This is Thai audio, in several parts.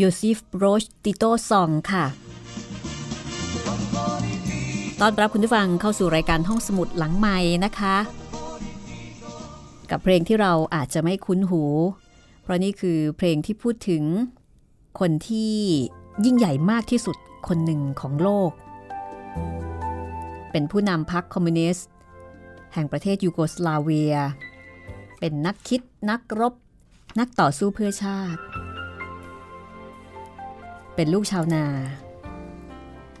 ยูซิฟโรชติโตซองค่ะตอนรับคุณผู้ฟังเข้าสู่รายการห้องสมุดหลังไม้นะคะ กับเพลงที่เราอาจจะไม่คุ้นหู เพราะนี่คือเพลงที่พูดถึง คนที่ยิ่งใหญ่มากที่สุดคนหนึ่งของโลก เป็นผู้นำพรรคคอมมิวนิสต์ แห่งประเทศยูโกสลาเวีย เป็นนักคิดนักรบ นักต่อสู้เพื่อชาติ เป็นลูกชาวนา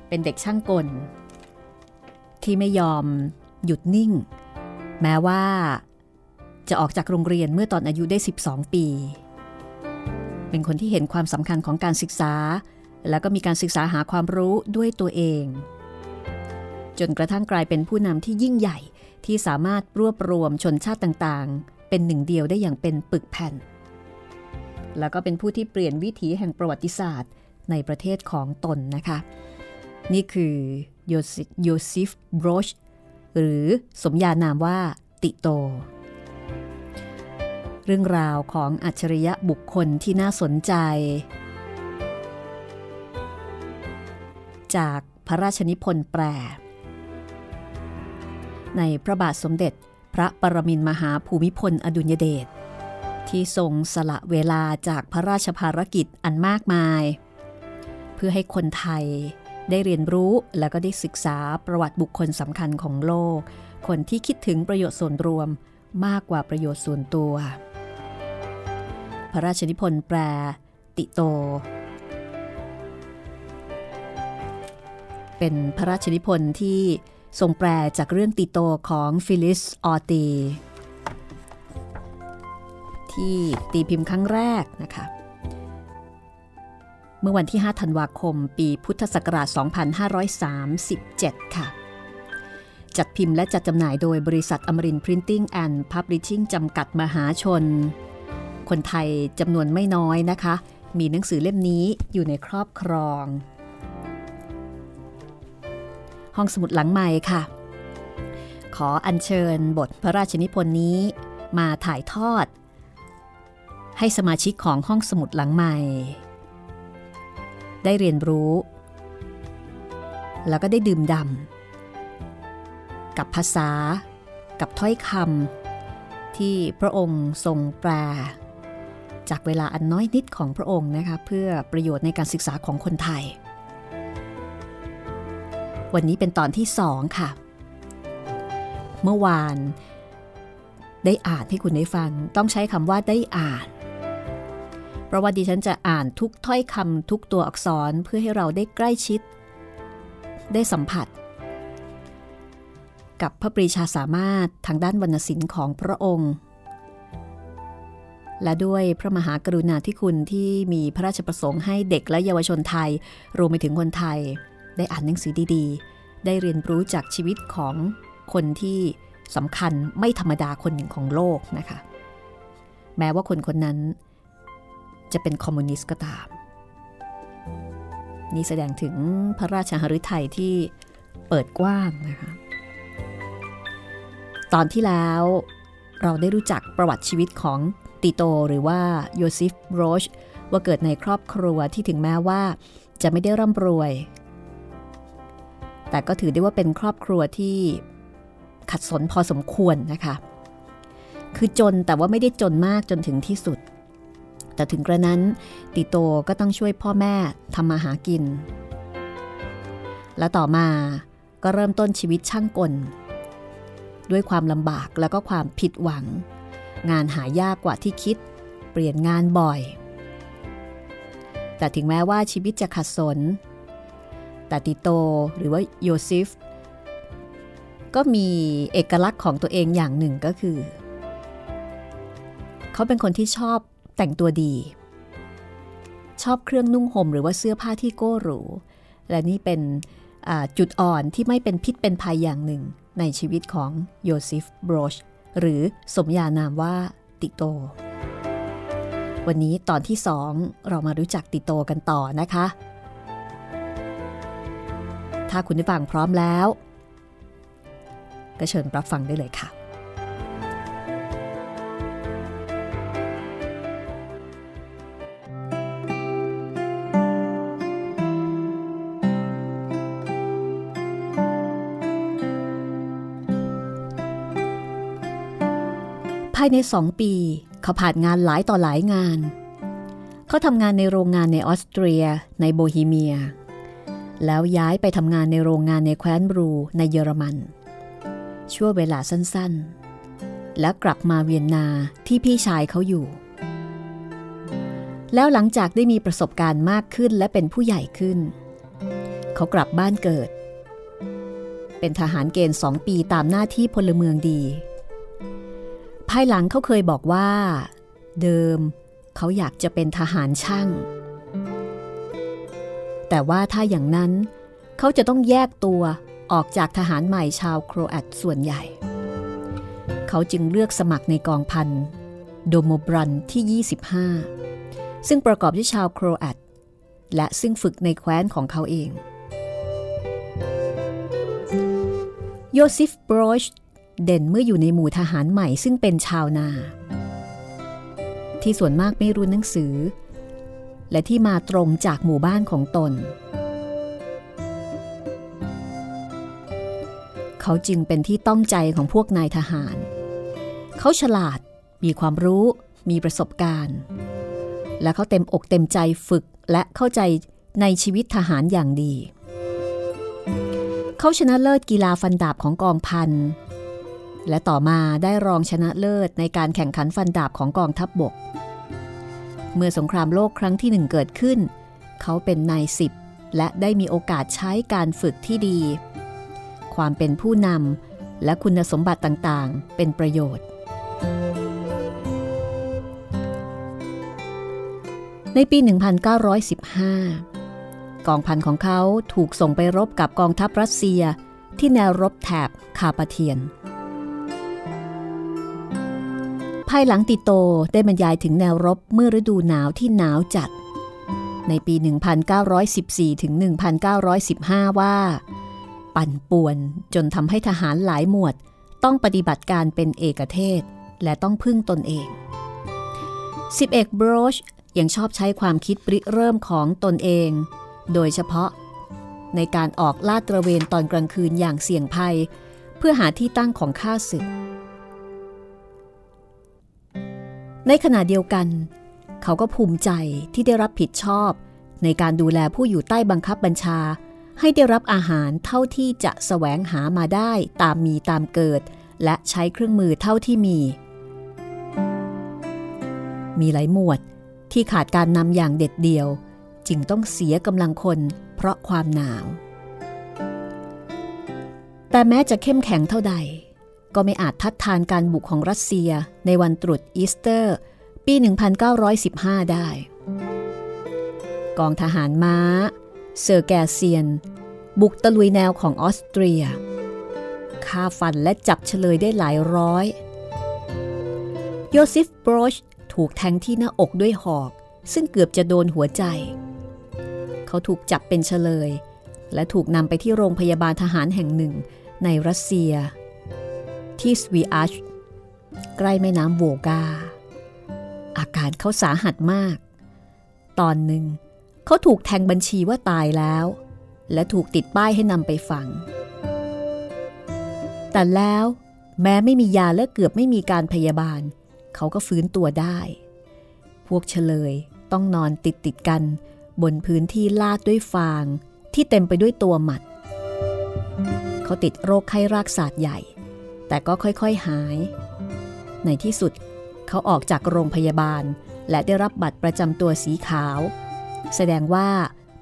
เป็นเด็กช่างกล ที่ไม่ยอมหยุดนิ่ง แม้ว่าจะออกจากโรงเรียนเมื่อตอนอายุได้ 12 ปี เป็นคนที่เห็นความสำคัญของการศึกษา แล้วก็มีการศึกษาหาความรู้ด้วยตัวเอง จนกระทั่งกลายเป็นผู้นำที่ยิ่งใหญ่ที่สามารถรวบรวมชนชาติต่างๆ เป็นหนึ่งเดียวได้อย่างเป็นปึกแผ่น แล้วก็เป็นผู้ที่เปลี่ยนวิถีแห่งประวัติศาสตร์ ในประเทศของตนนะคะ นี่คือโยซิฟบรชหรือสมญานามว่าติโต เรื่องราวของอัจฉริยะบุคคลที่น่าสนใจ จากพระราชนิพนธ์แปลในพระบาทสมเด็จพระปรมินมหาภูมิพลอดุลยเดชที่ทรงสละเวลาจากพระราชภารกิจอันมากมาย พื่อให้คนไทย ได้เรียนรู้แล้วก็ได้ศึกษาประวัติบุคคลสำคัญของโลก คนที่คิดถึงประโยชน์ส่วนรวมมากกว่าประโยชน์ส่วนตัว พระราชนิพนธ์แปล ติโต เป็นพระราชนิพนธ์ที่ทรงแปลจากเรื่องติโตของฟิลิสออตี ที่ตีพิมพ์ครั้งแรกนะคะ เมื่อวันที่ 5 ธันวาคม ปีพุทธศักราช 2537 ค่ะ จัดพิมพ์และจัดจำหน่ายโดยบริษัทอมรินทร์พริ้นติ้งแอนด์พับลิชชิ่งจำกัดมหาชน คนไทยจำนวนไม่น้อยนะคะ มีหนังสือเล่มนี้อยู่ในครอบครอง ห้องสมุดหลังใหม่ค่ะ ขออัญเชิญบทพระราชนิพนธ์นี้มาถ่ายทอด ให้สมาชิกของห้องสมุดหลังใหม่ ได้เรียนรู้ แล้วก็ได้ดื่มด่ำกับภาษา กับถ้อยคำที่พระองค์ทรงแปล จากเวลาอันน้อยนิดของพระองค์นะคะเพื่อประโยชน์ในการศึกษาของคนไทย วันนี้เป็นตอนที่สองค่ะ เมื่อวานได้อ่านให้คุณได้ฟัง ต้องใช้คำว่าได้อ่าน เพราะว่าดิฉันจะอ่านทุกถ้อยคำทุกตัวอักษรเพื่อให้เราได้ใกล้ชิด ได้สัมผัส กับพระปรีชาสามารถทางด้านวรรณศิลป์ของพระองค์ และด้วยพระมหากรุณาธิคุณที่มีพระราชประสงค์ให้เด็กและเยาวชนไทย รวมไปถึงคนไทย ได้อ่านหนังสือดีๆ ได้เรียนรู้จากชีวิตของคนที่สำคัญไม่ธรรมดาคนหนึ่งของโลกนะคะ แม้ว่าคนคนนั้น จะเป็นคอมมิวนิสต์ก็ตาม นี่แสดงถึงพระราชหฤทัยที่เปิดกว้างนะคะตอนที่แล้วเราได้รู้จักประวัติชีวิตของติโตหรือว่าโยซิฟโรชว่าเกิดในครอบครัวที่ถึงแม้ว่าจะไม่ได้ร่ำรวย แต่ก็ถือได้ว่าเป็นครอบครัวที่ขัดสนพอสมควรนะคะ คือจนแต่ว่าไม่ได้จนมากจนถึงที่สุด แต่ถึงกระนั้น ติโตก็ต้องช่วยพ่อแม่ทำมาหากิน และต่อมาก็เริ่มต้นชีวิตช่างกล ด้วยความลำบากแล้วก็ความผิดหวัง งานหายากกว่าที่คิด เปลี่ยนงานบ่อย แต่ถึงแม้ว่าชีวิตจะขัดสน แต่ติโตหรือว่าโยซิฟ ก็มีเอกลักษณ์ของตัวเองอย่างหนึ่งก็คือ เขาเป็นคนที่ชอบ แต่งตัวดี ชอบเครื่องนุ่งห่มหรือว่าเสื้อผ้าที่โก้หรู และนี่เป็นจุดอ่อนที่ไม่เป็นพิษเป็นภัยอย่างหนึ่งในชีวิตของโยซิฟบรชหรือสมญานามว่าติโต วันนี้ตอนที่สองเรามารู้จักติโตกันต่อนะคะ ถ้าคุณได้ฟังพร้อมแล้ว ก็เชิญรับฟังได้เลยค่ะายในสองปี เขาผ่านงานหลายต่อหลายงาน เขาทำงานในโรงงานในออสเตรีย ในโบฮีเมีย แล้วย้ายไปทำงานในโรงงานในแคว้นบรูในเยอรมัน ชั่วเวลาสั้นๆ แล้วกลับมาเวียนนาที่พี่ชายเขาอยู่ แล้วหลังจากได้มีประสบการณ์มากขึ้นและเป็นผู้ใหญ่ขึ้น เขากลับบ้านเกิด เป็นทหารเกณฑ์สองปีตามหน้าที่พลเมืองดีายหลังเขาเคยบอกว่า เดิมเขาอยากจะเป็นทหารช่าง แต่ว่าถ้าอย่างนั้น เขาจะต้องแยกตัวออกจากทหารใหม่ชาวโครแอตส่วนใหญ่ เขาจึงเลือกสมัครในกองพันโดโมบรันที่ 25 ซึ่งประกอบด้วยชาวโครแอตและซึ่งฝึกในแคว้นของเขาเองโยซิฟบรอช เด่นเมื่ออยู่ในหมู่ทหารใหม่ซึ่งเป็นชาวนา ที่ส่วนมากไม่รู้หนังสือ และที่มาตรงจากหมู่บ้านของตน เขาจึงเป็นที่ต้องใจของพวกนายทหาร เขาฉลาด มีความรู้ มีประสบการณ์ และเขาเต็มอกเต็มใจฝึกและเข้าใจในชีวิตทหารอย่างดี เขาชนะเลิศกีฬาฟันดาบของกองพัน และต่อมาได้รองชนะเลิศในการแข่งขันฟันดาบของกองทัพบบก เมื่อสงครามโลกครั้งที่หนึ่งเกิดขึ้น เขาเป็นนายสิบและได้มีโอกาสใช้การฝึกที่ดี ความเป็นผู้นำและคุณสมบัติต่างๆ เป็นประโยชน์ ในปี 1915 กองพันของเขาถูกส่งไปรบกับกองทัพรัสเซียที่แนวรบแถบคาปาเทียนายหลังติโตได้บรรยายถึงแนวรบเมื่อฤดูหนาวที่หนาวจัด ในปี 1914 ถึง 1915 ว่า ปั่นป่วนจนทำให้ทหารหลายหมวดต้องปฏิบัติการเป็นเอกเทศ และต้องพึ่งตนเองสิบเอกบรชยังชอบใช้ความคิดปริเริ่มของตนเอง โดยเฉพาะ ในการออกลาดตระเวนตอนกลางคืนอย่างเสี่ยงภัย เพื่อหาที่ตั้งของข้าศึก ในขณะเดียวกัน เขาก็ภูมิใจที่ได้รับผิดชอบ ในการดูแลผู้อยู่ใต้บังคับบัญชา ให้ได้รับอาหารเท่าที่จะแสวงหามาได้ตามมีตามเกิด และใช้เครื่องมือเท่าที่มี มีหลายหมวดที่ขาดการนำอย่างเด็ดเดี่ยว จึงต้องเสียกำลังคนเพราะความหนาว แต่แม้จะเข้มแข็งเท่าใด ก็ไม่อาจทัดทานการบุกของรัสเซียในวันตรุษอีสเตอร์ ปี 1915 ได้ กองทหารม้า เซอร์แกเซียน บุกตะลุยแนวของออสเตรียฆ่าฟันและจับเชลยได้หลายร้อย โยซิฟบรชถูกแทงที่หน้าอกด้วยหอก ซึ่งเกือบจะโดนหัวใจ เขาถูกจับเป็นเฉลย และถูกนำไปที่โรงพยาบาลทหารแห่งหนึ่งในรัสเซีย ที่สวีอัชใกล้แม่น้ำโวกา อาการเขาสาหัสมาก ตอนหนึ่ง เขาถูกแทงบัญชีว่าตายแล้ว และถูกติดป้ายให้นำไปฝัง แต่แล้วแม้ไม่มียาและเกือบไม่มีการพยาบาล เขาก็ฟื้นตัวได้ พวกเฉลยต้องนอนติดติดกัน บนพื้นที่ลาดด้วยฟางที่เต็มไปด้วยตัวหมัด เขาติดโรคไข้รากศาสตร์ใหญ่ แต่ก็ค่อยๆหาย ในที่สุดเขาออกจากโรงพยาบาล และได้รับบัตรประจำตัวสีขาว แสดงว่า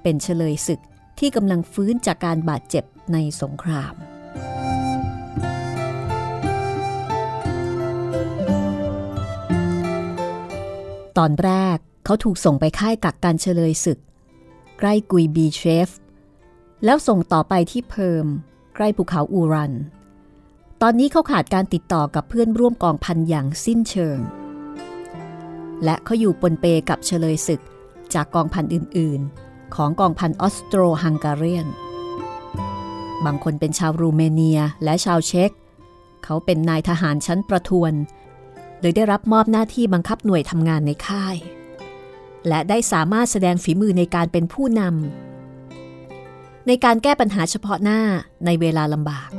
เป็นเฉลยศึกที่กำลังฟื้นจากการบาดเจ็บในสงคราม ตอนแรกเขาถูกส่งไปค่ายกักกันเฉลยศึก ใกล้กุยบีเชฟ แล้วส่งต่อไปที่เพิร์ม ใกล้ภูเขาอูรัน ตอนนี้เขาขาดการติดต่อกับเพื่อนร่วมกองพันอย่างสิ้นเชิง และเขาอยู่ปนเปกับเฉลยศึกจากกองพันอื่นๆ ของกองพันออสโตรฮังการีนบางคนเป็นชาวรูเมเนียและชาวเช็ก เขาเป็นนายทหารชั้นประทวนเลยได้รับมอบหน้าที่บังคับหน่วยทำงานในค่าย และได้สามารถแสดงฝีมือในการเป็นผู้นำในการแก้ปัญหาเฉพาะหน้าในเวลาลำบาก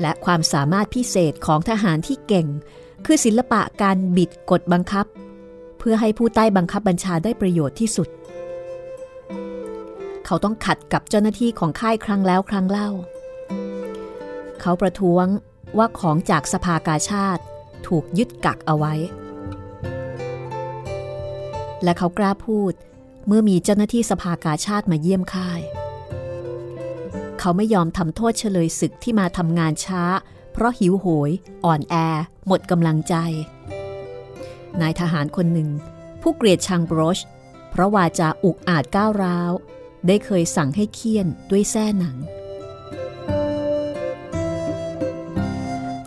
และความสามารถพิเศษของทหารที่เก่ง คือศิลปะการบิดกดบังคับ เพื่อให้ผู้ใต้บังคับบัญชาได้ประโยชน์ที่สุด เขาต้องขัดกับเจ้าหน้าที่ของค่ายครั้งแล้วครั้งเล่า เขาประท้วงว่าของจากสภากาชาติถูกยึดกักเอาไว้ และเขากล้าพูดเมื่อมีเจ้าหน้าที่สภากาชาติมาเยี่ยมค่าย เขาไม่ยอมทำโทษเฉลยศึกที่มาทำงานช้า เพราะหิวโหย อ่อนแอ หมดกำลังใจ นายทหารคนหนึ่ง ผู้เกลียดชังบรช เพราะวาจาอุกอาจก้าวร้าว ได้เคยสั่งให้เคี่ยนด้วยแส้หนัง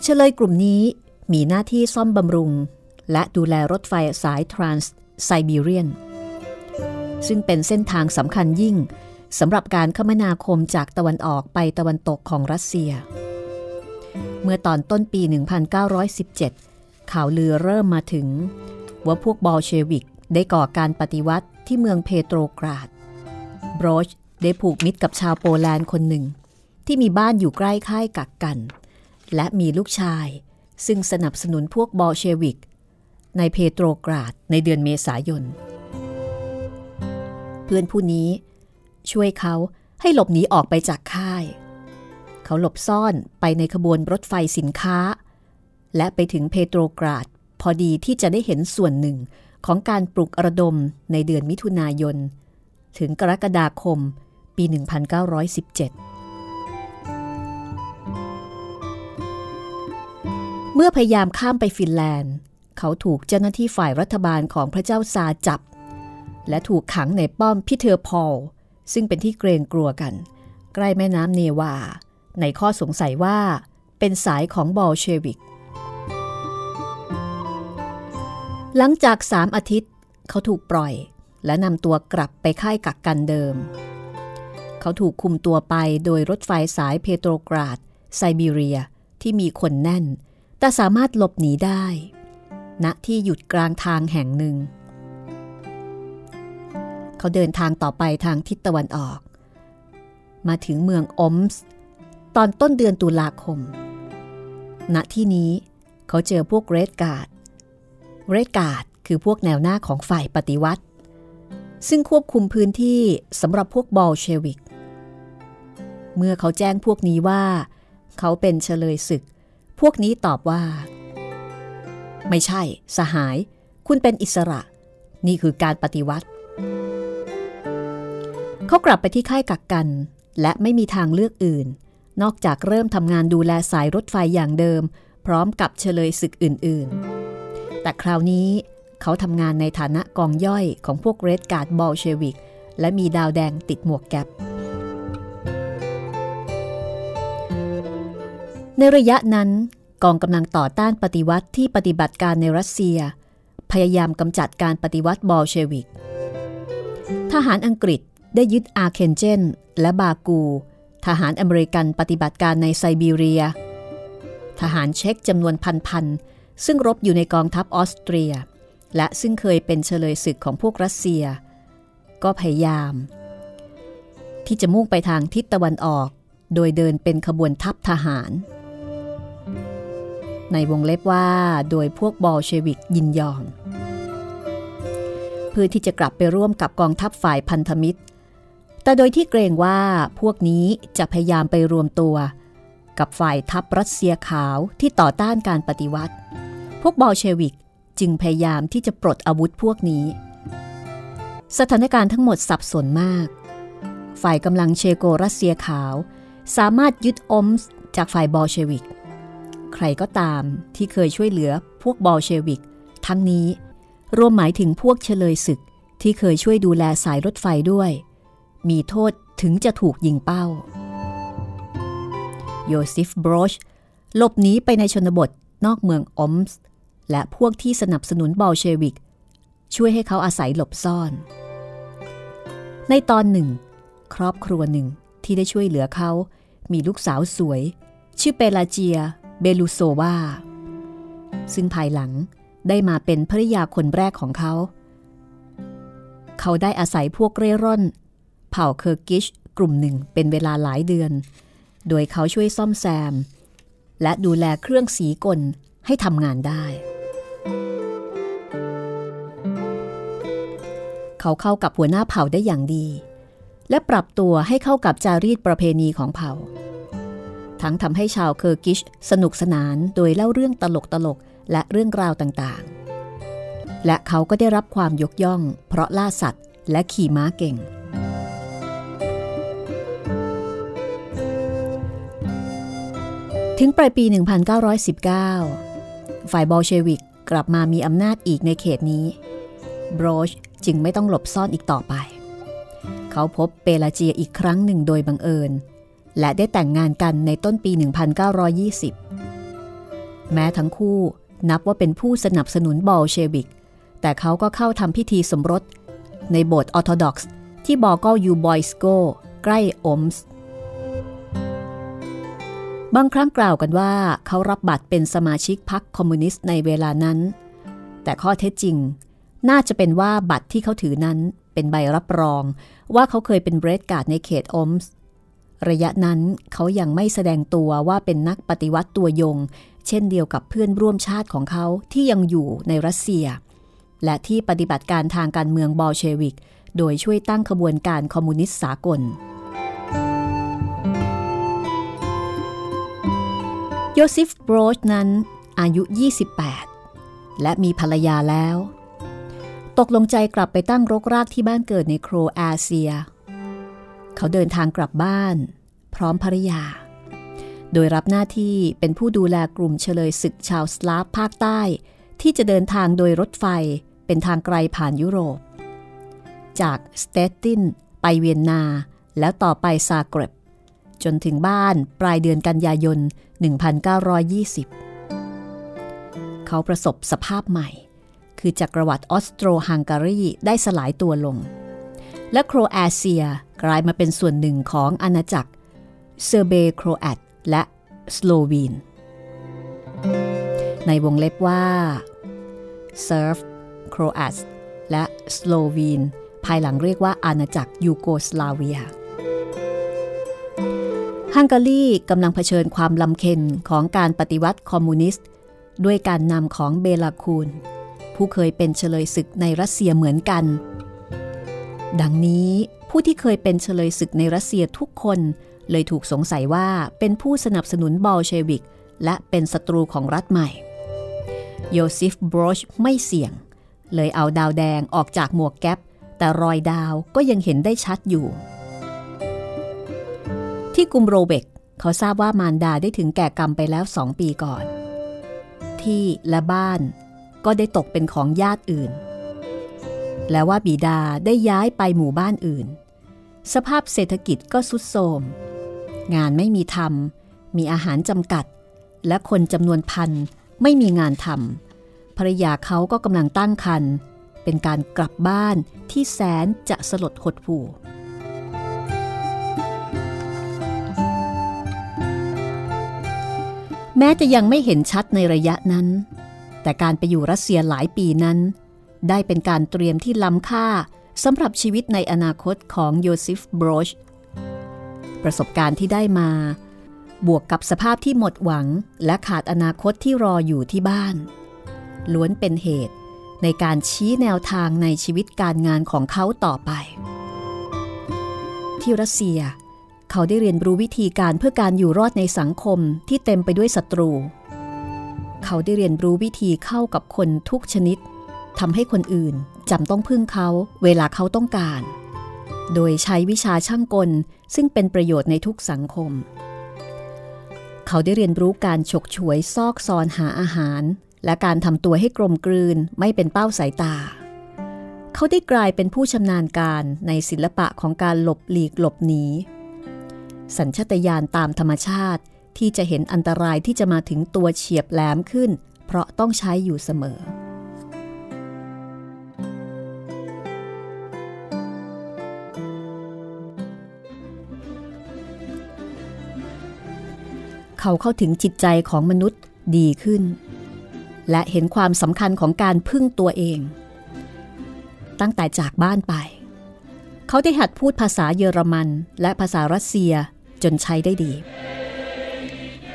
เฉลยกลุ่มนี้มีหน้าที่ซ่อมบำรุง และดูแลรถไฟสายทรานส์ไซบีเรียน ซึ่งเป็นเส้นทางสำคัญยิ่ง สำหรับการคมนาคมจากตะวันออกไปตะวันตกของรัสเซีย เมื่อตอนต้นปี 1917 ข่าวลือเริ่มมาถึง ว่าพวกบอลเชวิกได้ก่อการปฏิวัติที่เมืองเพโตรกราด บรอชได้ผูกมิตรกับชาวโปแลนด์คนหนึ่ง ที่มีบ้านอยู่ใกล้ค่ายกักกัน และมีลูกชาย ซึ่งสนับสนุนพวกบอลเชวิก ในเพโตรกราดในเดือนเมษายน เพื่อนผู้นี้ ช่วยเขาให้หลบหนีออกไปจากค่าย เขาหลบซ่อนไปในขบวนรถไฟสินค้า และไปถึงเพโตรกราด พอดีที่จะได้เห็นส่วนหนึ่งของการปลุกระดมในเดือนมิถุนายน ถึงกรกฎาคมปี 1917เมื่อพยายามข้ามไปฟินแลนด์ เขาถูกเจ้าหน้าที่ฝ่ายรัฐบาลของพระเจ้าซาจับ และถูกขังในป้อมพิเทอร์พอล ซึ่งเป็นที่เกรงกลัวกัน ใกล้แม่น้ำเนวา ในข้อสงสัยว่าเป็นสายของบอลเชวิก หลังจากสามอาทิตย์เขาถูกปล่อย และนำตัวกลับไปค่ายกักกันเดิม เขาถูกคุมตัวไปโดยรถไฟสายเพโตรกราด ไซบีเรียที่มีคนแน่น แต่สามารถหลบหนีได้ณที่หยุดกลางทางแห่งหนึ่ง เขาเดินทางต่อไปทางทิศตะวันออก มาถึงเมืองอมส์ตอนต้นเดือนตุลาคม ณ ที่นี้เขาเจอพวกเรดการ์ด เรดการ์ดคือพวกแนวหน้าของฝ่ายปฏิวัติ ซึ่งควบคุมพื้นที่สำหรับพวกบอลเชวิก เมื่อเขาแจ้งพวกนี้ว่า เขาเป็นเฉลยศึก พวกนี้ตอบว่า ไม่ใช่ สหาย คุณเป็นอิสระ นี่คือการปฏิวัติ เขากลับไปที่ค่ายกักกัน และไม่มีทางเลือกอื่น นอกจากเริ่มทำงานดูแลสายรถไฟอย่างเดิม พร้อมกับเฉลยศึกอื่นๆ แต่คราวนี้เขาทำงานในฐานะกองย่อยของพวกเรดการ์ดบอลเชวิก และมีดาวแดงติดหมวกแก๊ปในระยะนั้นกองกำลังต่อต้านปฏิวัติที่ปฏิบัติการในรัสเซีย พยายามกำจัดการปฏิวัติบอลเชวิก ทหารอังกฤษ ได้ยึดอาเคนเจนและบากู ทหารอเมริกันปฏิบัติการในไซบีเรีย ทหารเช็กจำนวนพันๆซึ่งรบอยู่ในกองทัพออสเตรีย และซึ่งเคยเป็นเฉลยศึกของพวกรัสเซีย ก็พยายาม ที่จะมุ่งไปทางทิศตะวันออก โดยเดินเป็นขบวนทัพทหาร ในวงเล็บว่าโดยพวกบอลเชวิกยินยอม เพื่อที่จะกลับไปร่วมกับกองทัพฝ่ายพันธมิตร แต่โดยที่เกรงว่าพวกนี้จะพยายามไปรวมตัว กับฝ่ายทัพรัสเซียขาวที่ต่อต้านการปฏิวัติ พวกบอลเชวิกจึงพยายามที่จะปลดอาวุธพวกนี้ สถานการณ์ทั้งหมดสับสนมาก ฝ่ายกำลังเชโกรัสเซียขาว สามารถยึดอมสจากฝ่ายบอลเชวิก ใครก็ตามที่เคยช่วยเหลือพวกบอลเชวิก ทั้งนี้รวมหมายถึงพวกเฉลยศึกที่เคยช่วยดูแลสายรถไฟด้วย มีโทษถึงจะถูกยิงเป้า โยซิฟบรอชหลบหนีไปในชนบทนอกเมืองอมส์และพวกที่สนับสนุนบอลเชวิก ช่วยให้เขาอาศัยหลบซ่อน ในตอนหนึ่ง ครอบครัวหนึ่งที่ได้ช่วยเหลือเขา มีลูกสาวสวย ชื่อเปลาเจีย เบลูโซวา ซึ่งภายหลังได้มาเป็นภริยาคนแรกของเขา เขาได้อาศัยพวกเร่ร่อน เผ่าเคอร์กิชกลุ่มหนึ่งเป็นเวลาหลายเดือน โดยเขาช่วยซ่อมแซม และดูแลเครื่องสีกลให้ทำงานได้ เขาเข้ากับหัวหน้าเผ่าได้อย่างดี และปรับตัวให้เข้ากับจารีตประเพณีของเผ่า ทั้งทำให้ชาวเคอร์กิชสนุกสนานโดยเล่าเรื่องตลกตลกและเรื่องราวต่างๆ และเขาก็ได้รับความยกย่อง เพราะล่าสัตว์และขี่ม้าเก่ง ถึงปลายปี 1919 ฝ่ายบอลเชวิกกลับมามีอำนาจอีกในเขตนี้บรอชจึงไม่ต้องหลบซ่อนอีกต่อไป เขาพบเปลาเจียอีกครั้งหนึ่งโดยบังเอิญ และได้แต่งงานกันในต้นปี 1920 แม้ทั้งคู่นับว่าเป็นผู้สนับสนุนบอลเชวิก แต่เขาก็เข้าทำพิธีสมรส ในโบสถ์ออร์โธดอกซ์ ที่บอกอยูบอยสโกใกล้อมส์ บางครั้งกล่าวกันว่าเขารับบัตรเป็นสมาชิกพรรคคอมมิวนิสต์ในเวลานั้น แต่ข้อเท็จจริง น่าจะเป็นว่าบัตรที่เขาถือนั้นเป็นใบรับรอง ว่าเขาเคยเป็นเรดการ์ดในเขตอมส์ระยะนั้นเขายังไม่แสดงตัวว่าเป็นนักปฏิวัติตัวยง เช่นเดียวกับเพื่อนร่วมชาติของเขาที่ยังอยู่ในรัสเซีย และที่ปฏิบัติการทางการเมืองบอลเชวิก โดยช่วยตั้งขบวนการคอมมิวนิสต์สากล ยซิฟโบรชนั้นอายุ 28 และมีภรรยาแล้ว ตกลงใจกลับไปตั้งรกรากที่บ้านเกิดในโครแอเซีย เขาเดินทางกลับบ้าน พร้อมภรรยา โดยรับหน้าที่เป็นผู้ดูแลกลุ่มเฉลยศึกชาวสลาฟภาคใต้ ที่จะเดินทางโดยรถไฟเป็นทางไกลผ่านยุโรป จากสเตตินไปเวียนนาแล้วต่อไปซาเกร็บจนถึงบ้านปลายเดือนกันยายน 1920 เขาประสบสภาพใหม่ คือจักรวรรดิออสโตรฮังการีได้สลายตัวลง และโครแอเซียกลายมาเป็นส่วนหนึ่งของอาณาจักรเซอร์เบโครแอตและสโลวีน ในวงเล็บว่าเซิร์บโครแอตและสโลวีน ภายหลังเรียกว่าอาณาจักรยูโกสลาเวีย ฮังการีกำลังเผชิญความลำเค็ญของการปฏิวัติคอมมิวนิสต์ ด้วยการนำของเบลาคูน ผู้เคยเป็นเชลยศึกในรัสเซียเหมือนกัน ดังนี้ผู้ที่เคยเป็นเฉลยศึกในรัสเซียทุกคนเลยถูกสงสัยว่าเป็นผู้สนับสนุนบอลเชวิก และเป็นศัตรูของรัฐใหม่ โยซิฟบรอชไม่เสี่ยง เลยเอาดาวแดงออกจากหมวกแก๊ปแต่รอยดาวก็ยังเห็นได้ชัดอยู่ ที่กุมโรเบกเขาทราบว่ามารดาได้ถึงแก่กรรมไปแล้วสองปีก่อน ที่และบ้านก็ได้ตกเป็นของญาติอื่น และว่าบิดาได้ย้ายไปหมู่บ้านอื่น สภาพเศรษฐกิจก็สุดโทมงานไม่มีทำมีอาหารจำกัด และคนจำนวนพันไม่มีงานทำภรรยาเขาก็กำลังตั้งครรภ์เป็นการกลับบ้านที่แสนจะสลดหดหู่ แม้จะยังไม่เห็นชัดในระยะนั้น แต่การไปอยู่รัสเซียหลายปีนั้น ได้เป็นการเตรียมที่ล้ำค่าสำหรับชีวิตในอนาคตของโยซิฟบรอชประสบการณ์ที่ได้มา บวกกับสภาพที่หมดหวังและขาดอนาคตที่รออยู่ที่บ้าน ล้วนเป็นเหตุในการชี้แนวทางในชีวิตการงานของเขาต่อไป ที่รัสเซีย เขาได้เรียนรู้วิธีการเพื่อการอยู่รอดในสังคมที่เต็มไปด้วยศัตรู เขาได้เรียนรู้วิธีเข้ากับคนทุกชนิดทำให้คนอื่นจำต้องพึ่งเขาเวลาเขาต้องการ โดยใช้วิชาช่างกลซึ่งเป็นประโยชน์ในทุกสังคม เขาได้เรียนรู้การฉกฉวยซอกซอนหาอาหาร และการทำตัวให้กลมกลืนไม่เป็นเป้าสายตา เขาได้กลายเป็นผู้ชำนาญการในศิลปะของการหลบหลีกหลบหนี สัญชตาตญาณตามธรรมชาติที่จะเห็นอันตรายที่จะมาถึงตัวเฉียบแหลมขึ้น เพราะต้องใช้อยู่เสมอ เขาเข้าถึงจิตใจของมนุษย์ดีขึ้น และเห็นความสำคัญของการพึ่งตัวเอง ตั้งแต่จากบ้านไป เขาได้หัดพูดภาษาเยอรมันและภาษารัสเซีย จนใช้ได้ดี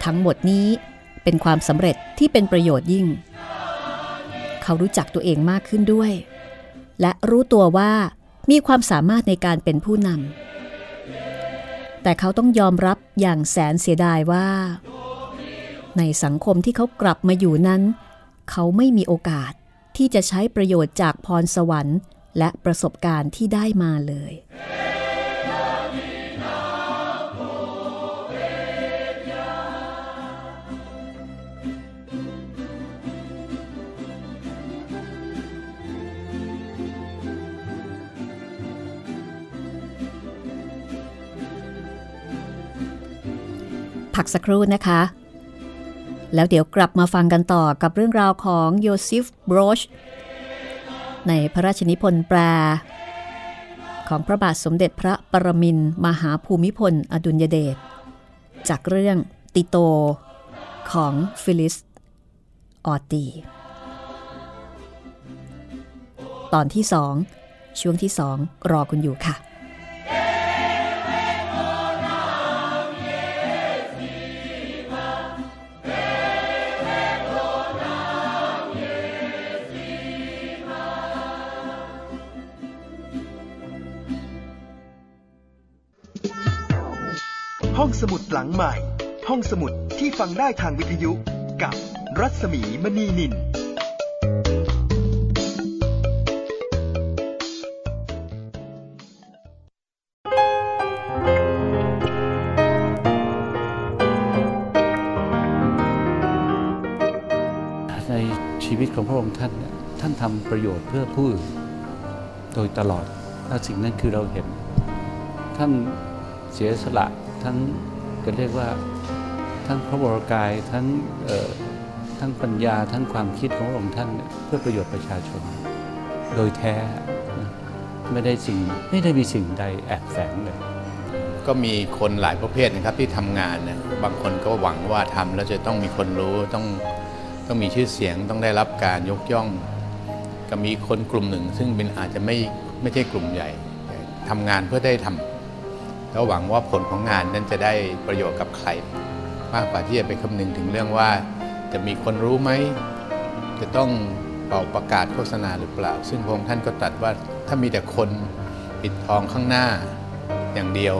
ทั้งหมดนี้เป็นความสำเร็จที่เป็นประโยชน์ยิ่ง เขารู้จักตัวเองมากขึ้นด้วย และรู้ตัวว่ามีความสามารถในการเป็นผู้นำแต่เขาต้องยอมรับอย่างแสนเสียดายว่า ในสังคมที่เขากลับมาอยู่นั้น เขาไม่มีโอกาสที่จะใช้ประโยชน์จากพรสวรรค์ และประสบการณ์ที่ได้มาเลย พักสักครู่นะคะ แล้วเดี๋ยวกลับมาฟังกันต่อกับเรื่องราวของโยซิฟบรอชในพระราชนิพนธ์แปล ของพระบาทสมเด็จพระปรมินมหาภูมิพล อดุลยเดชจากเรื่องติโตของฟิลิส ออตี ตอนที่สองช่วงที่สองรอคุณอยู่ค่ะ ห้องสมุดหลังใหม่ ห้องสมุดที่ฟังได้ทางวิทยุกับรัศมีมณีนินในชีวิตของพระองค์ท่าน ท่านทำประโยชน์เพื่อผู้อื่นโดยตลอดและสิ่งนั้นคือเราเห็น ท่านเสียสละ ทั้งจะเรียกว่าทั้งพระวรกายทั้งทั้งปัญญาทั้งความคิดขององค์ท่านเพื่อประโยชน์ประชาชน โดยแท้ไม่ได้สิ่งไม่ได้มีสิ่งใดแอบแฝงเลย ก็มีคนหลายประเภทนะครับที่ทำงานเนี่ยบางคนก็หวังว่าทำแล้วจะต้องมีคนรู้ต้องต้องมีชื่อเสียงต้องได้รับการยกย่อง ก็มีคนกลุ่มหนึ่ง ซึ่งเป็นอาจจะไม่ไม่ใช่กลุ่มใหญ่ทำงานเพื่อได้ทำ แล้วหวังว่าผลของงานนั้นจะได้ประโยชน์กับใคร มากกว่าที่จะไปคำนึงถึงเรื่องว่า จะมีคนรู้ไหม จะต้องเป่าประกาศโฆษณาหรือเปล่า ซึ่งพระองค์ท่านก็ตรัสว่าถ้ามีแต่คนปิดทองข้างหน้าอย่างเดียว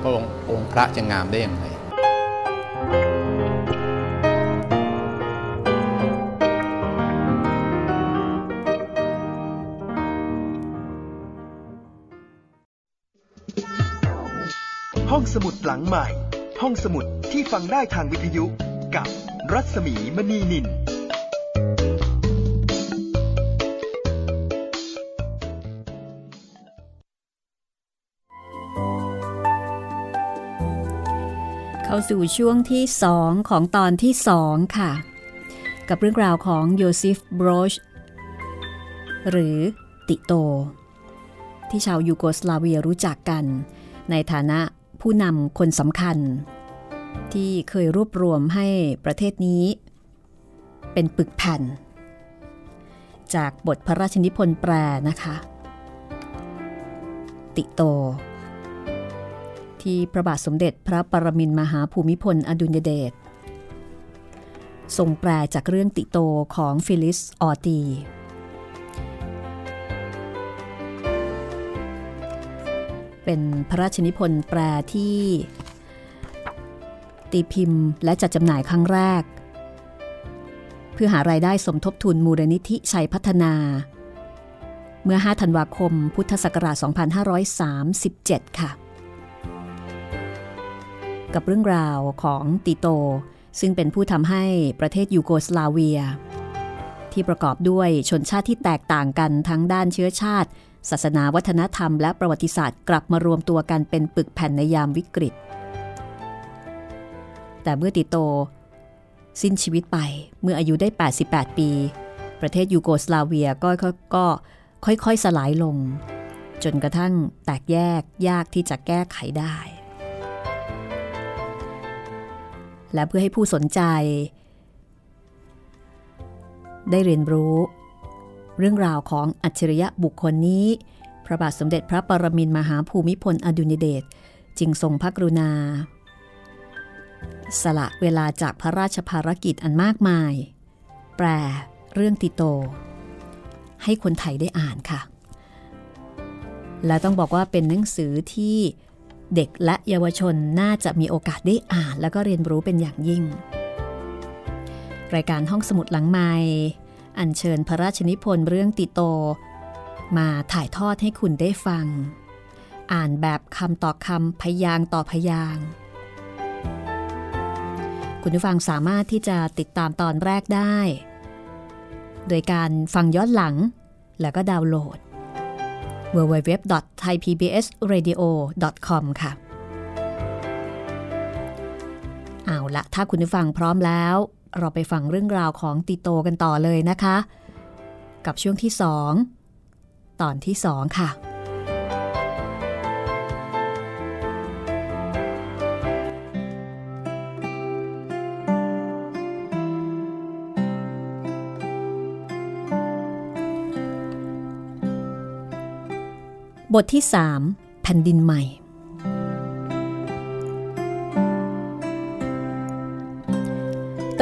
พระองค์องค์พระจะงามได้อย่างไร งสมุดหลังใหม่ ห้องสมุดที่ฟังได้ทางวิทยุกับรัศมีมณีนิน เข้าสู่ช่วงที่2ของตอนที่2ค่ะ กับเรื่องราวของโยซิฟบรอชหรือติโต ที่ชาวยูโกสลาเวียรู้จักกัน ในฐานะ ผู้นำคนสำคัญ ที่เคยรวบรวมให้ประเทศนี้ เป็นปึกแผ่น จากบทพระราชนิพนธ์แปลนะคะ ติโต ที่พระบาทสมเด็จพระปรมินทมหาภูมิพลอดุลยเดชทรงแปลจากเรื่องติโตของฟิลิสออตี เป็นพระราชนิพนธ์แปลที่ ตีพิมพ์และจัดจำหน่ายครั้งแรก เพื่อหารายได้สมทบทุนมูลนิธิชัยพัฒนา เมื่อ 5 ธันวาคม พุทธศักราช 2537 ค่ะ กับเรื่องราวของติโต ซึ่งเป็นผู้ทำให้ประเทศยูโกสลาเวีย ที่ประกอบด้วยชนชาติที่แตกต่างกันทั้งด้านเชื้อชาติ ศาสนาวัฒนธรรมและประวัติศาสตร์กลับมารวมตัวกันเป็นปึกแผ่นในยามวิกฤต แต่เมื่อติโต สิ้นชีวิตไปเมื่ออายุได้ 88 ปี ประเทศยูโกสลาเวียก็ก็ค่อยๆสลายลง จนกระทั่งแตกแยกยากที่จะแก้ไขได้ และเพื่อให้ผู้สนใจ ได้เรียนรู้ เรื่องราวของอัจฉริยะบุคคลนี้ พระบาทสมเด็จพระปรมินทมหาภูมิพลอดุลยเดชจึงทรงพระกรุณา สละเวลาจากพระราชภารกิจอันมากมาย แปลเรื่องติโต ให้คนไทยได้อ่านค่ะ และต้องบอกว่าเป็นหนังสือที่เด็กและเยาวชนน่าจะมีโอกาสได้อ่าน แล้วก็เรียนรู้เป็นอย่างยิ่ง รายการห้องสมุดหลังไม้ อัญเชิญพระราชนิพนธ์เรื่องติโต มาถ่ายทอดให้คุณได้ฟัง อ่านแบบคำต่อคำพยางต่อพยางคุณผู้ฟังสามารถที่จะติดตามตอนแรกได้ โดยการฟังย้อนหลัง แล้วก็ดาวน์โหลด www.thaipbsradio.com ค่ะ เอาละถ้าคุณผู้ฟังพร้อมแล้ว เราไปฟังเรื่องราวของติโตกันต่อเลยนะคะ กับช่วงที่2ตอนที่2ค่ะ บทที่3แผ่นดินใหม่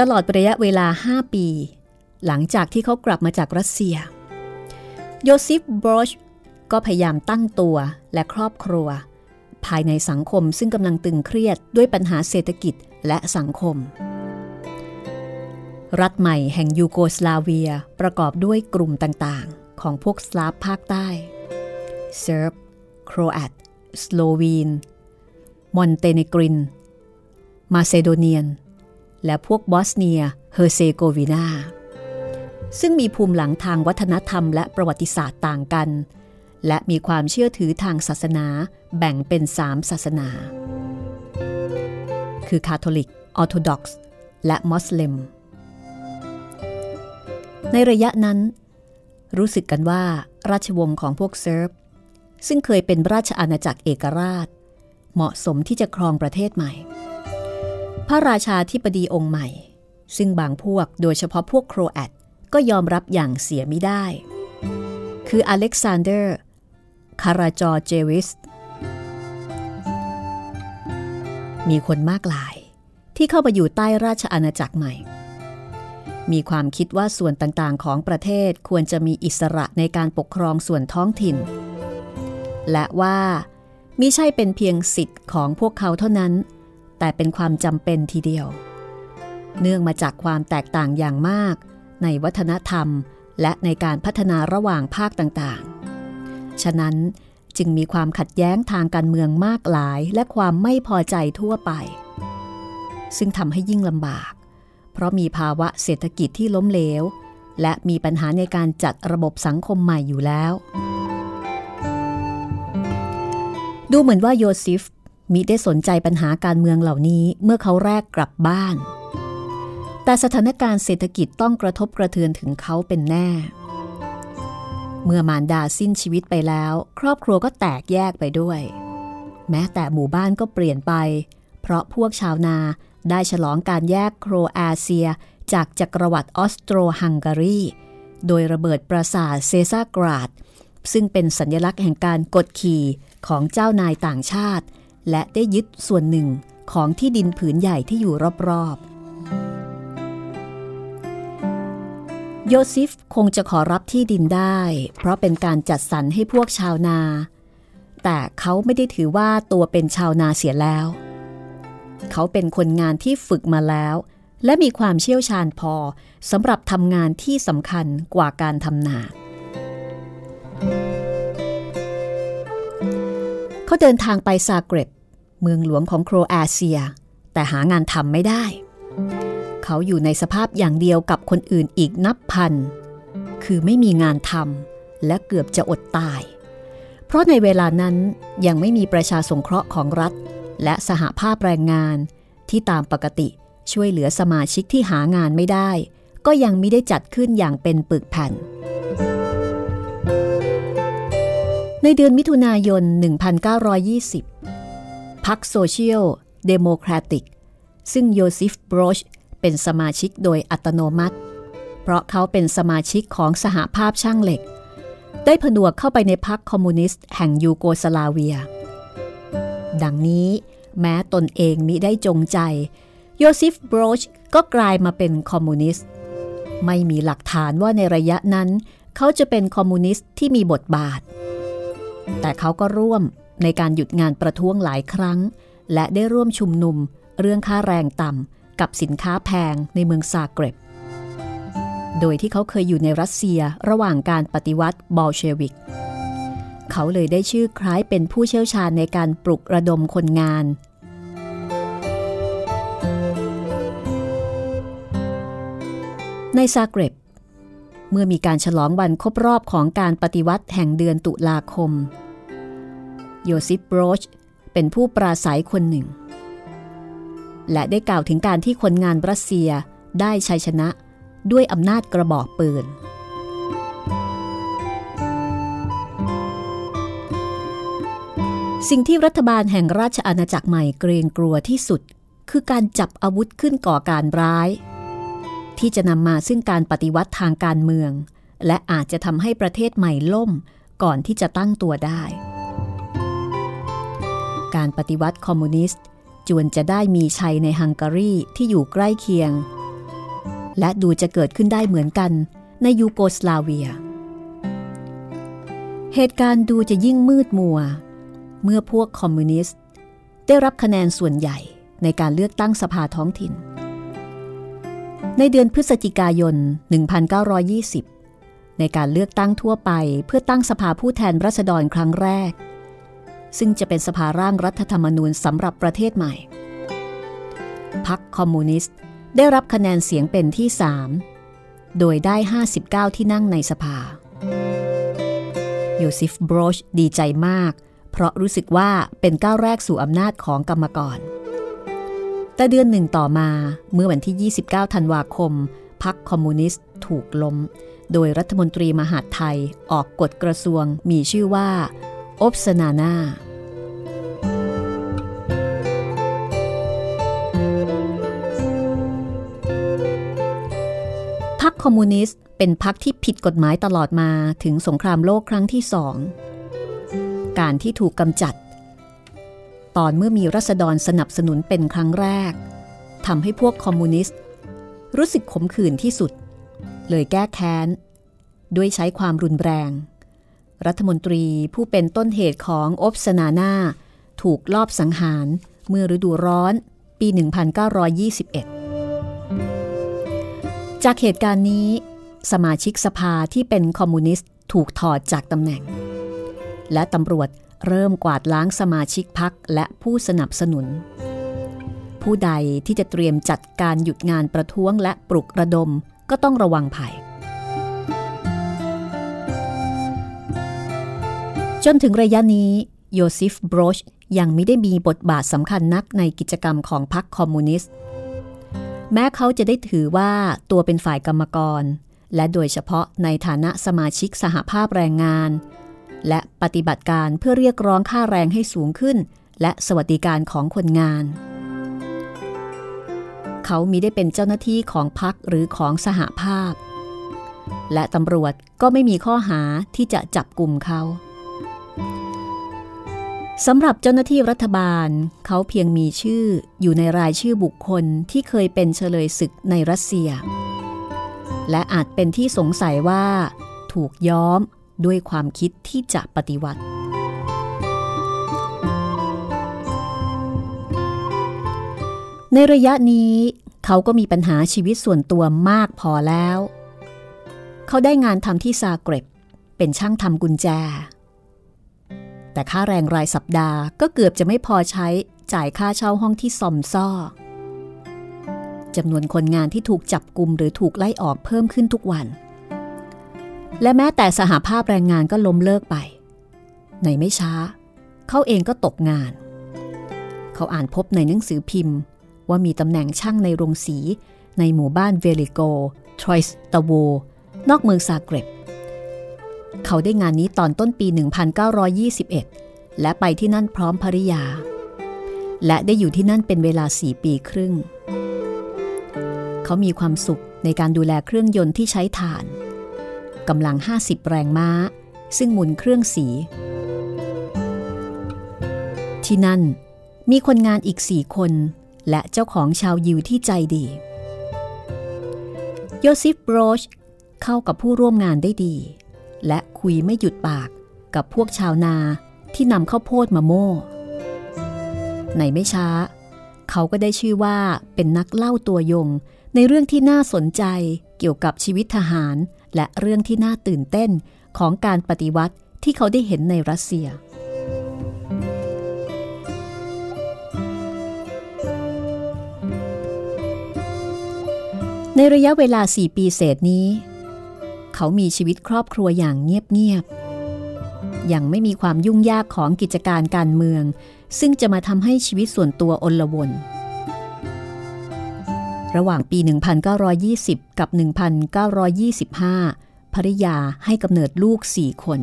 ตลอดระยะเวลา 5 ปี หลังจากที่เขากลับมาจากรัสเซีย โยซิฟบรอชก็พยายามตั้งตัวและครอบครัว ภายในสังคมซึ่งกำลังตึงเครียดด้วยปัญหาเศรษฐกิจและสังคม รัฐใหม่แห่งยูโกสลาเวียประกอบด้วยกลุ่มต่างๆ ของพวกสลาฟภาคใต้เซิร์ฟโครแอต สโลวีน มอนเตเนกริน มาเซโดเนียน และพวกบอสเนีย เฮอร์เซโกวีนา ซึ่งมีภูมิหลังทางวัฒนธรรมและประวัติศาสตร์ต่างกัน และมีความเชื่อถือทางศาสนาแบ่งเป็นสามศาสนา คือคาทอลิก ออร์โธดอกซ์ และมอสเลม ในระยะนั้น รู้สึกกันว่าราชวงศ์ของพวกเซิร์บ ซึ่งเคยเป็นราชอาณาจักรเอกราช เหมาะสมที่จะครองประเทศใหม่ พระราชาธิบดีองค์ใหม่ ซึ่งบางพวกโดยเฉพาะพวกโครแอตก็ยอมรับอย่างเสียไม่ได้ คืออเล็กซานเดอร์คาราจอเจวิส มีคนมากหลายที่เข้ามาอยู่ใต้ราชอาณาจักรใหม่ มีความคิดว่าส่วนต่างๆของประเทศควรจะมีอิสระในการปกครองส่วนท้องถิ่น และว่ามิใช่เป็นเพียงสิทธิ์ของพวกเขาเท่านั้น แต่เป็นความจำเป็นทีเดียว เนื่องมาจากความแตกต่างอย่างมากในวัฒนธรรมและในการพัฒนาระหว่างภาคต่างๆ ฉะนั้นจึงมีความขัดแย้งทางการเมืองมากหลายและความไม่พอใจทั่วไป ซึ่งทำให้ยิ่งลำบาก เพราะมีภาวะเศรษฐกิจที่ล้มเหลว และมีปัญหาในการจัดระบบสังคมใหม่อยู่แล้ว ดูเหมือนว่าโยซิฟ มิได้สนใจปัญหาการเมืองเหล่านี้เมื่อเขาแรกกลับบ้าน แต่สถานการณ์เศรษฐกิจต้องกระทบกระเทือนถึงเขาเป็นแน่ เมื่อมารดาสิ้นชีวิตไปแล้ว ครอบครัวก็แตกแยกไปด้วย แม้แต่หมู่บ้านก็เปลี่ยนไป เพราะพวกชาวนาได้ฉลองการแยกโครอาเซียจากจักรวรรดิออสโตรฮังการี โดยระเบิดปราสาทเซซากราด ซึ่งเป็นสัญลักษณ์แห่งการกดขี่ของเจ้านายต่างชาติ และได้ยึดส่วนหนึ่งของที่ดินผืนใหญ่ที่อยู่รอบๆ โยซิฟคงจะขอรับที่ดินได้ เพราะเป็นการจัดสรรให้พวกชาวนา แต่เขาไม่ได้ถือว่าตัวเป็นชาวนาเสียแล้ว เขาเป็นคนงานที่ฝึกมาแล้ว และมีความเชี่ยวชาญพอสำหรับทำงานที่สำคัญกว่าการทำนา เขาเดินทางไปซาเกร็บ เมืองหลวงของโครอาเซีย แต่หางานทำไม่ได้ เขาอยู่ในสภาพอย่างเดียวกับคนอื่นอีกนับพัน คือไม่มีงานทำและเกือบจะอดตาย เพราะในเวลานั้นยังไม่มีประชาสงเคราะห์ของรัฐ และสหภาพแรงงานที่ตามปกติช่วยเหลือสมาชิกที่หางานไม่ได้ ก็ยังไม่ได้จัดขึ้นอย่างเป็นปึกแผ่น ในเดือนมิถุนายน 1920 พรรคโซเชียลเดโมแครติก ซึ่งโยซิฟบรชเป็นสมาชิกโดยอัตโนมัติ เพราะเขาเป็นสมาชิกของสหภาพช่างเหล็ก ได้ผนวกเข้าไปในพรรคคอมมิวนิสต์แห่งยูโกสลาเวีย ดังนี้แม้ตนเองมิได้จงใจ โยซิฟบรชก็กลายมาเป็นคอมมิวนิสต์ ไม่มีหลักฐานว่าในระยะนั้น เขาจะเป็นคอมมิวนิสต์ที่มีบทบาท แต่เขาก็ร่วมในการหยุดงานประท้วงหลายครั้ง และได้ร่วมชุมนุม เรื่องค่าแรงต่ำกับสินค้าแพงในเมืองซาเกร็บ โดยที่เขาเคยอยู่ในรัสเซียระหว่างการปฏิวัติบอลเชวิก เขาเลยได้ชื่อคล้ายเป็นผู้เชี่ยวชาญในการปลุกระดมคนงาน ในซาเกร็บ เมื่อมีการฉลองวันครบรอบของการปฏิวัติแห่งเดือนตุลาคม โยซิฟโบรช เป็นผู้ปราศัยคนหนึ่ง และได้กล่าวถึงการที่คนงานรัสเซียได้ชัยชนะด้วยอำนาจกระบอกปืน สิ่งที่รัฐบาลแห่งราชอาณาจักรใหม่เกรงกลัวที่สุด คือการจับอาวุธขึ้นก่อการร้าย ที่จะนำมาซึ่งการปฏิวัติทางการเมือง และอาจจะทำให้ประเทศใหม่ล่มก่อนที่จะตั้งตัวได้ การปฏิวัติคอมมิวนิสต์ จวนจะได้มีชัยในฮังการีที่อยู่ใกล้เคียง และดูจะเกิดขึ้นได้เหมือนกันในยูโกสลาเวีย เหตุการณ์ดูจะยิ่งมืดมัว เมื่อพวกคอมมิวนิสต์ ได้รับคะแนนส่วนใหญ่ในการเลือกตั้งสภาท้องถิ่น ในเดือนพฤศจิกายน 1920 ในการเลือกตั้งทั่วไปเพื่อตั้งสภาผู้แทนรัษฎรครั้งแรก ซึ่งจะเป็นสภาร่างรัฐธรรมนูญสำหรับประเทศใหม่ พรรคคอมมิวนิสต์ได้รับคะแนนเสียงเป็นที่3โดยได้ 59 ที่นั่งในสภา โยซิฟบรชดีใจมาก เพราะรู้สึกว่าเป็นก้าวแรกสู่อำนาจของกรรมกร แต่เดือนหนึ่งต่อมาเมื่อวันที่ 29 ธันวาคมพรรคคอมมิวนิสต์ถูกล้ม โดยรัฐมนตรีมหาดไทยออกกฎกระทรวงมีชื่อว่า อบสนานา อมมิวนิสต์ เป็นพรรคที่ผิดกฎหมายตลอดมาถึงสงครามโลกครั้งที่สอง การที่ถูกกำจัด ตอนเมื่อมีรัษฎรสนับสนุนเป็นครั้งแรกทำให้พวกคอมมิวนิสต์ รู้สึกขมขื่นที่สุด เลยแก้แค้น ด้วยใช้ความรุนแรง รัฐมนตรีผู้เป็นต้นเหตุของอบสนานาถูกลอบสังหารเมื่อฤดูร้อนปี 1921 จากเหตุการณ์นี้ สมาชิกสภาที่เป็นคอมมิวนิสต์ถูกถอดจากตำแหน่ง และตำรวจเริ่มกวาดล้างสมาชิกพักและผู้สนับสนุน ผู้ใดที่จะเตรียมจัดการหยุดงานประท้วงและปลุกระดมก็ต้องระวังภัย จนถึงระยะนี้โยซิฟบรชยังไม่ได้มีบทบาทสำคัญนักในกิจกรรมของพรรคคอมมิวนิสต์ แม้เขาจะได้ถือว่าตัวเป็นฝ่ายกรรมกร และโดยเฉพาะในฐานะสมาชิกสหภาพแรงงาน และปฏิบัติการเพื่อเรียกร้องค่าแรงให้สูงขึ้น และสวัสดิการของคนงาน เขามีได้เป็นเจ้าหน้าที่ของพรรคหรือของสหภาพ และตำรวจก็ไม่มีข้อหาที่จะจับกลุ่มเขา สำหรับเจ้าหน้าที่รัฐบาล เขาเพียงมีชื่ออยู่ในรายชื่อบุคคลที่เคยเป็นเฉลยศึกในรัสเซีย และอาจเป็นที่สงสัยว่า ถูกย้อมด้วยความคิดที่จะปฏิวัติ ในระยะนี้เขาก็มีปัญหาชีวิตส่วนตัวมากพอแล้ว เขาได้งานทำที่ซาเกร็บ เป็นช่างทำกุญแจ แต่ค่าแรงรายสัปดาห์ก็เกือบจะไม่พอใช้จ่ายค่าเช่าห้องที่ซอมซ่อจำนวนคนงานที่ถูกจับกลุ่มหรือถูกไล่ออกเพิ่มขึ้นทุกวัน และแม้แต่สหภาพแรงงานก็ล้มเลิกไป ในไม่ช้า เขาเองก็ตกงาน เขาอ่านพบในหนังสือพิมพ์ ว่ามีตำแหน่งช่างในโรงสีในหมู่บ้านเวลิโก ทรอยสตาโว นอกเมืองซาเกร็บ เขาได้งานนี้ตอนต้นปี 1921 และไปที่นั่นพร้อมภริยา และได้อยู่ที่นั่นเป็นเวลาสี่ปีครึ่ง เขามีความสุขในการดูแลเครื่องยนต์ที่ใช้ถ่านกำลัง 50 แรงม้า ซึ่งหมุนเครื่องสี ที่นั่นมีคนงานอีกสี่คน และเจ้าของชาวยิวที่ใจดี โยซิฟโรชเข้ากับผู้ร่วมงานได้ดี และคุยไม่หยุดปากกับพวกชาวนาที่นำข้าวโพดมาโม่ ในไม่ช้า เขาก็ได้ชื่อว่าเป็นนักเล่าตัวยง ในเรื่องที่น่าสนใจเกี่ยวกับชีวิตทหาร และเรื่องที่น่าตื่นเต้นของการปฏิวัติที่เขาได้เห็นในรัสเซีย ในระยะเวลาสี่ปีเศษนี้ เขามีชีวิตครอบครัวอย่างเงียบๆยังไม่มีความยุ่งยากของกิจการการเมือง ซึ่งจะมาทำให้ชีวิตส่วนตัวอนลวนระหว่างปี 1920 กับ 1925ภริยาให้กำเนิดลูกสี่คน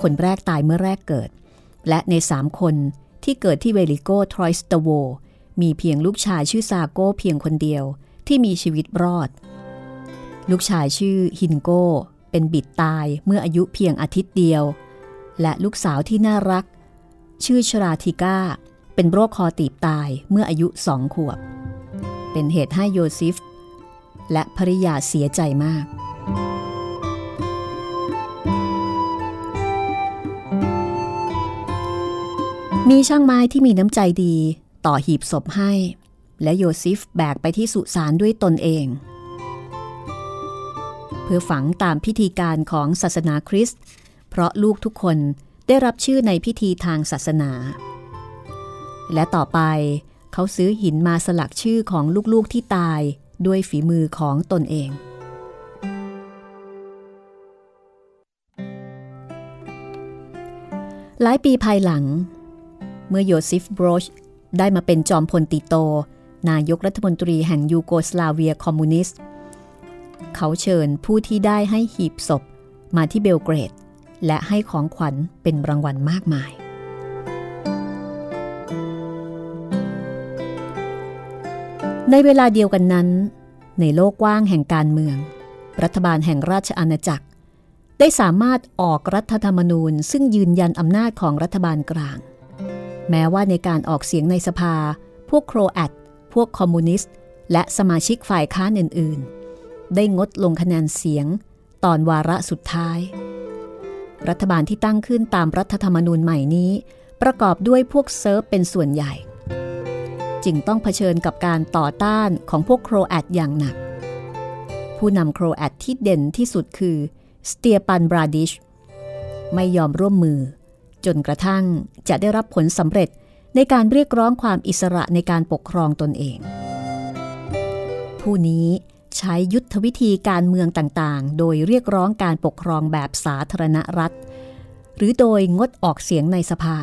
คนแรกตายเมื่อแรกเกิด และในสามคนที่เกิดที่เวลิโกทรอยสตโว มีเพียงลูกชายชื่อซาโกเพียงคนเดียวที่มีชีวิตรอด ลูกชายชื่อฮินโก้เป็นบิดตายเมื่ออายุเพียงอาทิตย์เดียว และลูกสาวที่น่ารัก ชื่อชราธิก้า เป็นโรคคอตีบตายเมื่ออายุสองขวบ เป็นเหตุให้โยซิฟ และภริยาเสียใจมากมีช่างไม้ที่มีน้ำใจดีต่อหีบศพให้ และโยซิฟแบกไปที่สุสานด้วยตนเอง เพื่อฝังตามพิธีการของศาสนาคริสต์ เพราะลูกทุกคนได้รับชื่อในพิธีทางศาสนา และต่อไปเขาซื้อหินมาสลักชื่อของลูกๆที่ตายด้วยฝีมือของตนเอง หลายปีภายหลัง เมื่อโยซิฟโบรชได้มาเป็นจอมพลติโต นายกรัฐมนตรีแห่งยูโกสลาเวียคอมมิวนิสต์ เขาเชิญผู้ที่ได้ให้หีบศพมาที่เบลเกรด และให้ของขวัญเป็นรางวัลมากมาย ในเวลาเดียวกันนั้น ในโลกกว้างแห่งการเมือง รัฐบาลแห่งราชอาณาจักร ได้สามารถออกรัฐธรรมนูญซึ่งยืนยันอำนาจของรัฐบาลกลาง แม้ว่าในการออกเสียงในสภา พวกโครแอต พวกคอมมิวนิสต์ และสมาชิกฝ่ายค้านอื่นๆ ได้งดลงคะแนนเสียง ตอนวาระสุดท้าย รัฐบาลที่ตั้งขึ้นตามรัฐธรรมนูญใหม่นี้ ประกอบด้วยพวกเซิร์บเป็นส่วนใหญ่ จึงต้องเผชิญกับการต่อต้านของพวกโครแอตอย่างหนัก ผู้นำโครแอตที่เด่นที่สุดคือสเตียปันบราดิช ไม่ยอมร่วมมือ จนกระทั่งจะได้รับผลสำเร็จในการเรียกร้องความอิสระในการปกครองตนเอง ผู้นี้ ใช้ยุทธวิธีการเมืองต่างๆ โดยเรียกร้องการปกครองแบบสาธารณรัฐ หรือโดยงดออกเสียงในสภา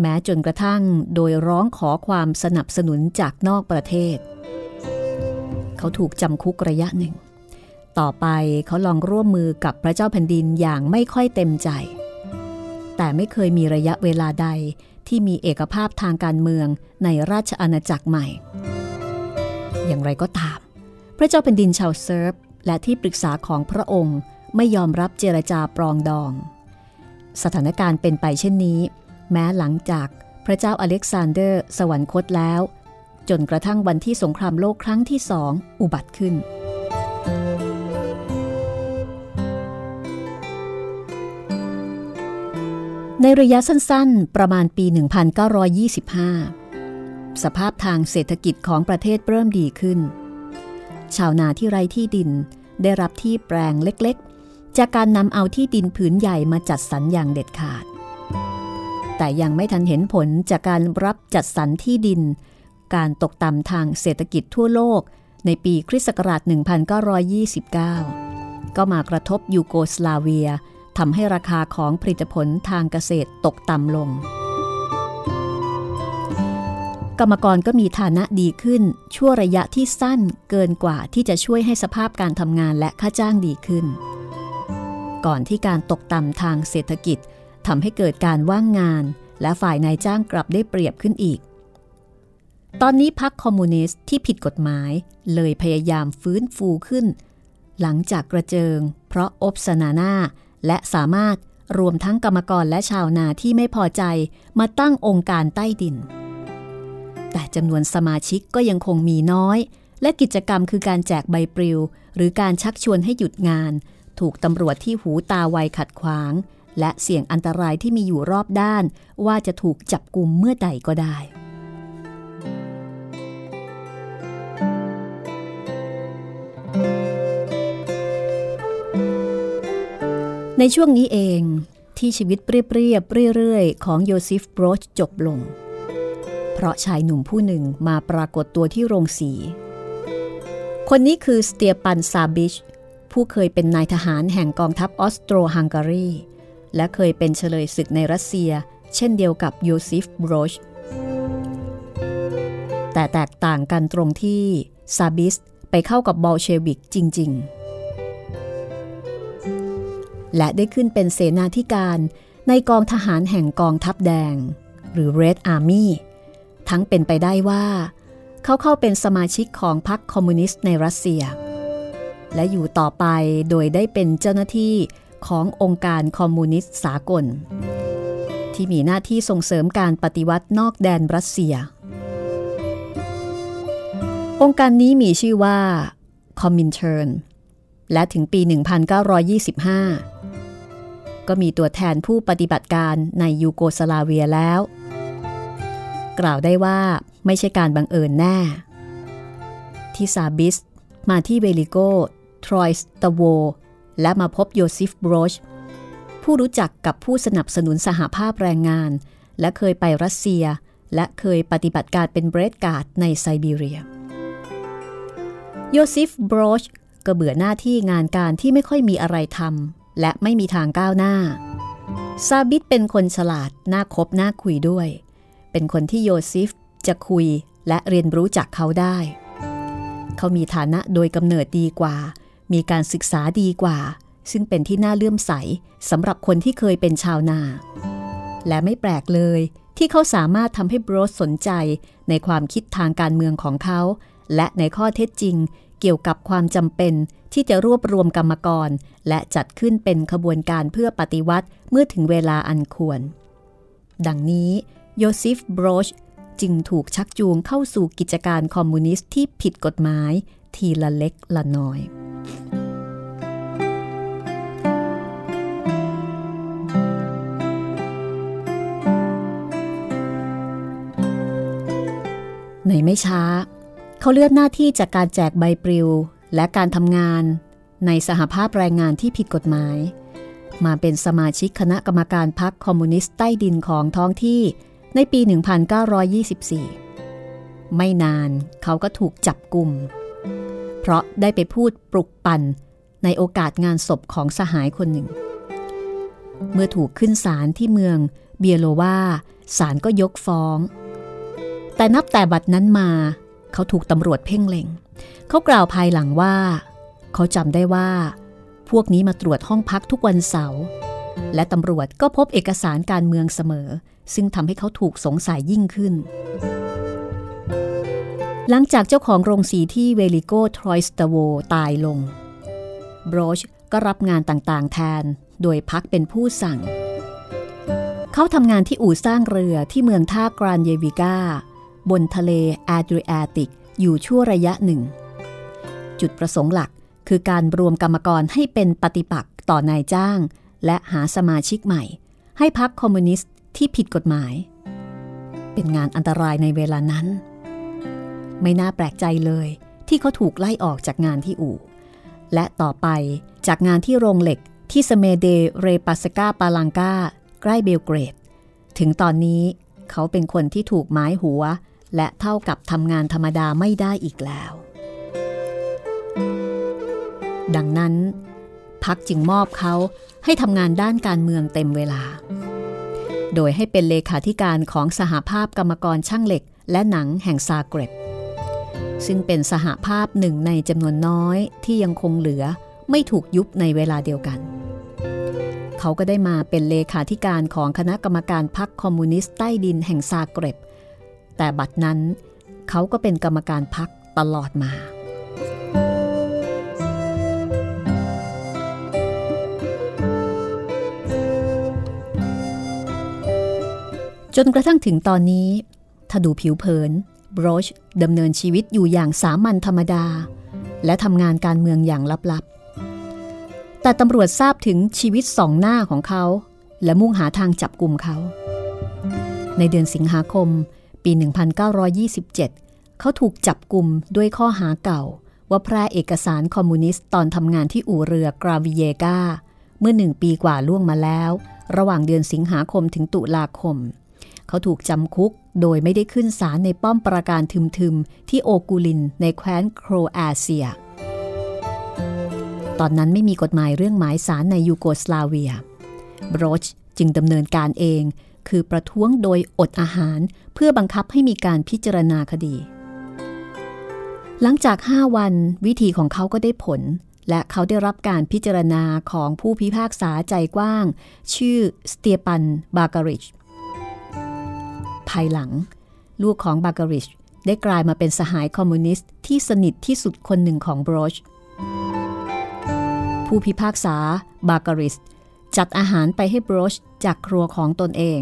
แม้จนกระทั่งโดยร้องขอความสนับสนุนจากนอกประเทศ เขาถูกจำคุกระยะหนึ่ง ต่อไปเขาลองร่วมมือกับพระเจ้าแผ่นดินอย่างไม่ค่อยเต็มใจ แต่ไม่เคยมีระยะเวลาใดที่มีเอกภาพทางการเมืองในราชอาณาจักรใหม่ อย่างไรก็ตาม ระเจ้าแผ่นดินชาวเซิร์ฟและที่ปรึกษาของพระองค์ไม่ยอมรับเจรจาปรองดอง สถานการณ์เป็นไปเช่นนี้ แม้หลังจากพระเจ้าอเล็กซานเดอร์ สวรรคตแล้ว จนกระทั่งวันที่สงครามโลกครั้งที่สองอุบัติขึ้น ในระยะสั้นๆ ประมาณปี 1925 สภาพทางเศรษฐกิจของประเทศเริ่มดีขึ้น ชาวนาที่ไร้ที่ดินได้รับที่แปลงเล็กๆ จากการนำเอาที่ดินผืนใหญ่มาจัดสรรอย่างเด็ดขาด แต่ยังไม่ทันเห็นผลจากการรับจัดสรรที่ดิน การตกต่ำทางเศรษฐกิจทั่วโลก ในปีคริสต์ศักราช 1929 ก็มากระทบยูโกสลาเวียทำให้ราคาของผลิตผลทางเกษตรตกต่ำลง กรรมกรก็มีฐานะดีขึ้น ชั่วระยะที่สั้นเกินกว่าที่จะช่วยให้สภาพการทำงานและค่าจ้างดีขึ้น ก่อนที่การตกต่ำทางเศรษฐกิจทำให้เกิดการว่างงาน และฝ่ายนายจ้างกลับได้เปรียบขึ้นอีก ตอนนี้พรรคคอมมิวนิสต์ที่ผิดกฎหมายเลยพยายามฟื้นฟูขึ้น หลังจากกระเจิง เพราะอบสนาหน้าและสามารถรวมทั้งกรรมกรและชาวนาที่ไม่พอใจมาตั้งองค์การใต้ดิน แต่จำนวนสมาชิกก็ยังคงมีน้อย และกิจกรรมคือการแจกใบปลิว หรือการชักชวนให้หยุดงาน ถูกตำรวจที่หูตาไวขัดขวาง และเสี่ยงอันตรายที่มีอยู่รอบด้าน ว่าจะถูกจับกลุ่มเมื่อใดก็ได้ในช่วงนี้เองที่ชีวิตเปรียบๆเรื่อยๆ ของโยซิฟโบรชจบลง เพราะชายหนุ่มผู้หนึ่งมาปรากฏตัวที่โรงสี คนนี้คือสเตียปันซาบิช ผู้เคยเป็นนายทหารแห่งกองทัพออสโตรฮังการี และเคยเป็นเฉลยศึกในรัสเซีย เช่นเดียวกับโยซิฟโบรช แต่แตกต่างกันตรงที่ซาบิสไปเข้ากับบอลเชวิกจริง ๆและได้ขึ้นเป็นเสนาธิการในกองทหารแห่งกองทัพแดง หรือ Red Army ทั้งเป็นไปได้ว่า เขาเข้าเป็นสมาชิกของพรรคคอมมิวนิสต์ในรัสเซีย และอยู่ต่อไปโดยได้เป็นเจ้าหน้าที่ขององค์การคอมมิวนิสต์สากล ที่มีหน้าที่ส่งเสริมการปฏิวัตินอกแดนรัสเซีย องค์การนี้มีชื่อว่าคอมินเทิร์น และถึงปี 1925 ก็มีตัวแทนผู้ปฏิบัติการในยูโกสลาเวียแล้ว กล่าวได้ว่าไม่ใช่การบังเอิญแน่ ที่ซาบิส มาที่เวลิโกทรอยส์ตโว และมาพบโยซิฟบรอชผู้รู้จักกับผู้สนับสนุนสหภาพแรงงาน และเคยไปรัสเซีย และเคยปฏิบัติการเป็นเบรดการ์ดในไซบีเรีย โยซิฟบรอชก็เบื่อหน้าที่งานการที่ไม่ค่อยมีอะไรทำและไม่มีทางก้าวหน้าซาบิดเป็นคนฉลาดน่าคบน่าคุยด้วย เป็นคนที่โยซิฟจะคุยและเรียนรู้จากเขาได้ เขามีฐานะโดยกำเนิดดีกว่า มีการศึกษาดีกว่า ซึ่งเป็นที่น่าเลื่อมใสสำหรับคนที่เคยเป็นชาวนา และไม่แปลกเลยที่เขาสามารถทำให้บรสสนใจในความคิดทางการเมืองของเขา และในข้อเท็จจริงเกี่ยวกับความจำเป็นที่จะรวบรวมกรรมกร และจัดขึ้นเป็นขบวนการเพื่อปฏิวัติเมื่อถึงเวลาอันควร ดังนี้ โยซิฟบรอชจึงถูกชักจูงเข้าสู่กิจการคอมมิวนิสต์ที่ผิดกฎหมายทีละเล็กละน้อย ในไม่ช้า เขาเลื่อนหน้าที่จากการแจกใบปลิว และการทำงานในสหภาพแรงงานที่ผิดกฎหมาย มาเป็นสมาชิกคณะกรรมการพรรคคอมมิวนิสต์ใต้ดินของท้องที่ ในปี 1924 ไม่นานเขาก็ถูกจับกลุ่ม เพราะได้ไปพูดปลุกปั่นในโอกาสงานศพของสหายคนหนึ่ง เมื่อถูกขึ้นศาลที่เมืองเบียโลวาศาลก็ยกฟ้อง แต่นับแต่บัดนั้นมา เขาถูกตำรวจเพ่งเล็ง เขากล่าวภายหลังว่า เขาจำได้ว่า พวกนี้มาตรวจห้องพักทุกวันเสาร์และตำรวจก็พบเอกสารการเมืองเสมอ ซึ่งทำให้เขาถูกสงสัยยิ่งขึ้น หลังจากเจ้าของโรงสีที่เวลิโกทรอยสตโวตายลงบรอชก็รับงานต่างๆ แทน โดยพรรคเป็นผู้สั่ง เขาทำงานที่อู่สร้างเรือที่เมืองท่ากรานเยวิกาบนทะเลแอดริแอติกอยู่ชั่วระยะหนึ่ง จุดประสงค์หลักคือการรวมกรรมกรให้เป็นปฏิปักษ์ต่อนายจ้าง และหาสมาชิกใหม่ ให้พรรคคอมมิวนิสต์ ที่ผิดกฎหมาย เป็นงานอันตรายในเวลานั้น ไม่น่าแปลกใจเลยที่เขาถูกไล่ออกจากงานที่อู่ และต่อไปจากงานที่โรงเหล็กที่สเมเดเรปัสกาปาลังกาใกล้เบลเกรด ถึงตอนนี้เขาเป็นคนที่ถูกไม้หัว และเท่ากับทำงานธรรมดาไม่ได้อีกแล้ว ดังนั้น พักจึงมอบเขาให้ทำงานด้านการเมืองเต็มเวลา โดยให้เป็นเลขาธิการของสหภาพกรรมกรช่างเหล็ก และหนังแห่งซาเกร็บซึ่งเป็นสหภาพหนึ่งในจำนวนน้อยที่ยังคงเหลือไม่ถูกยุบในเวลาเดียวกัน เขาก็ได้มาเป็นเลขาธิการของคณะกรรมการพรรคคอมมิวนิสต์ใต้ดินแห่งซาเกร็บ แต่บัดนั้นเขาก็เป็นกรรมการพรรคตลอดมา นกระทั่งถึงตอนนี้ ถ้าดูผิวเผินบรอชดำเนินชีวิตอยู่อย่างสามัญธรรมดา และทำงานการเมืองอย่างลับๆ แต่ตำรวจทราบถึงชีวิตสองหน้าของเขา และมุ่งหาทางจับกลุ่มเขา ในเดือนสิงหาคม ปี 1927 เขาถูกจับกลุ่มด้วยข้อหาเก่า ว่าแพร่เอกสารคอมมิวนิสต์ตอนทำงานที่อู่เรือกราวิเยกาเมื่อหนึ่งปีกว่าล่วงมาแล้ว ระหว่างเดือนสิงหาคมถึงตุลาคม เขาถูกจำคุกโดยไม่ได้ขึ้นศาลในป้อมปราการทึมๆ ที่โอกูลินในแคว้นโครอาเซีย ตอนนั้นไม่มีกฎหมายเรื่องหมายสารในยูโกสลาเวีย บรอชจึงดำเนินการเอง คือประท้วงโดยอดอาหารเพื่อบังคับให้มีการพิจารณาคดี หลังจาก 5 วันวิธีของเขาก็ได้ผล และเขาได้รับการพิจารณาของผู้พิพากษาใจกว้าง ชื่อสเตียปัน บาการิช ภายหลัง ลูกของบาการิชได้กลายมาเป็นสหายคอมมิวนิสต์ที่สนิทที่สุดคนหนึ่งของบรอช ผู้พิพากษาบาการิสจัดอาหารไปให้บรอชจากครัวของตนเอง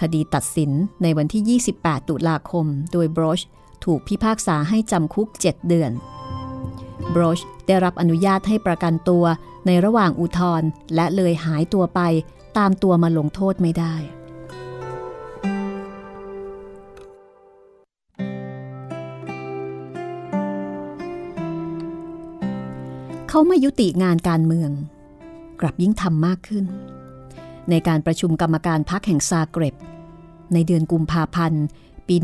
คดีตัดสินในวันที่ 28 ตุลาคม โดยบรอชถูกพิพากษาให้จำคุก 7 เดือนบรอชได้รับอนุญาตให้ประกันตัวในระหว่างอุทธรณ์และเลยหายตัวไปตามตัวมาลงโทษไม่ได้ เขาไม่ยุติงานการเมือง กลับยิ่งทำมากขึ้น ในการประชุมกรรมการพักแห่งซาเกร็บ ในเดือนกุมภาพันธ์ ปี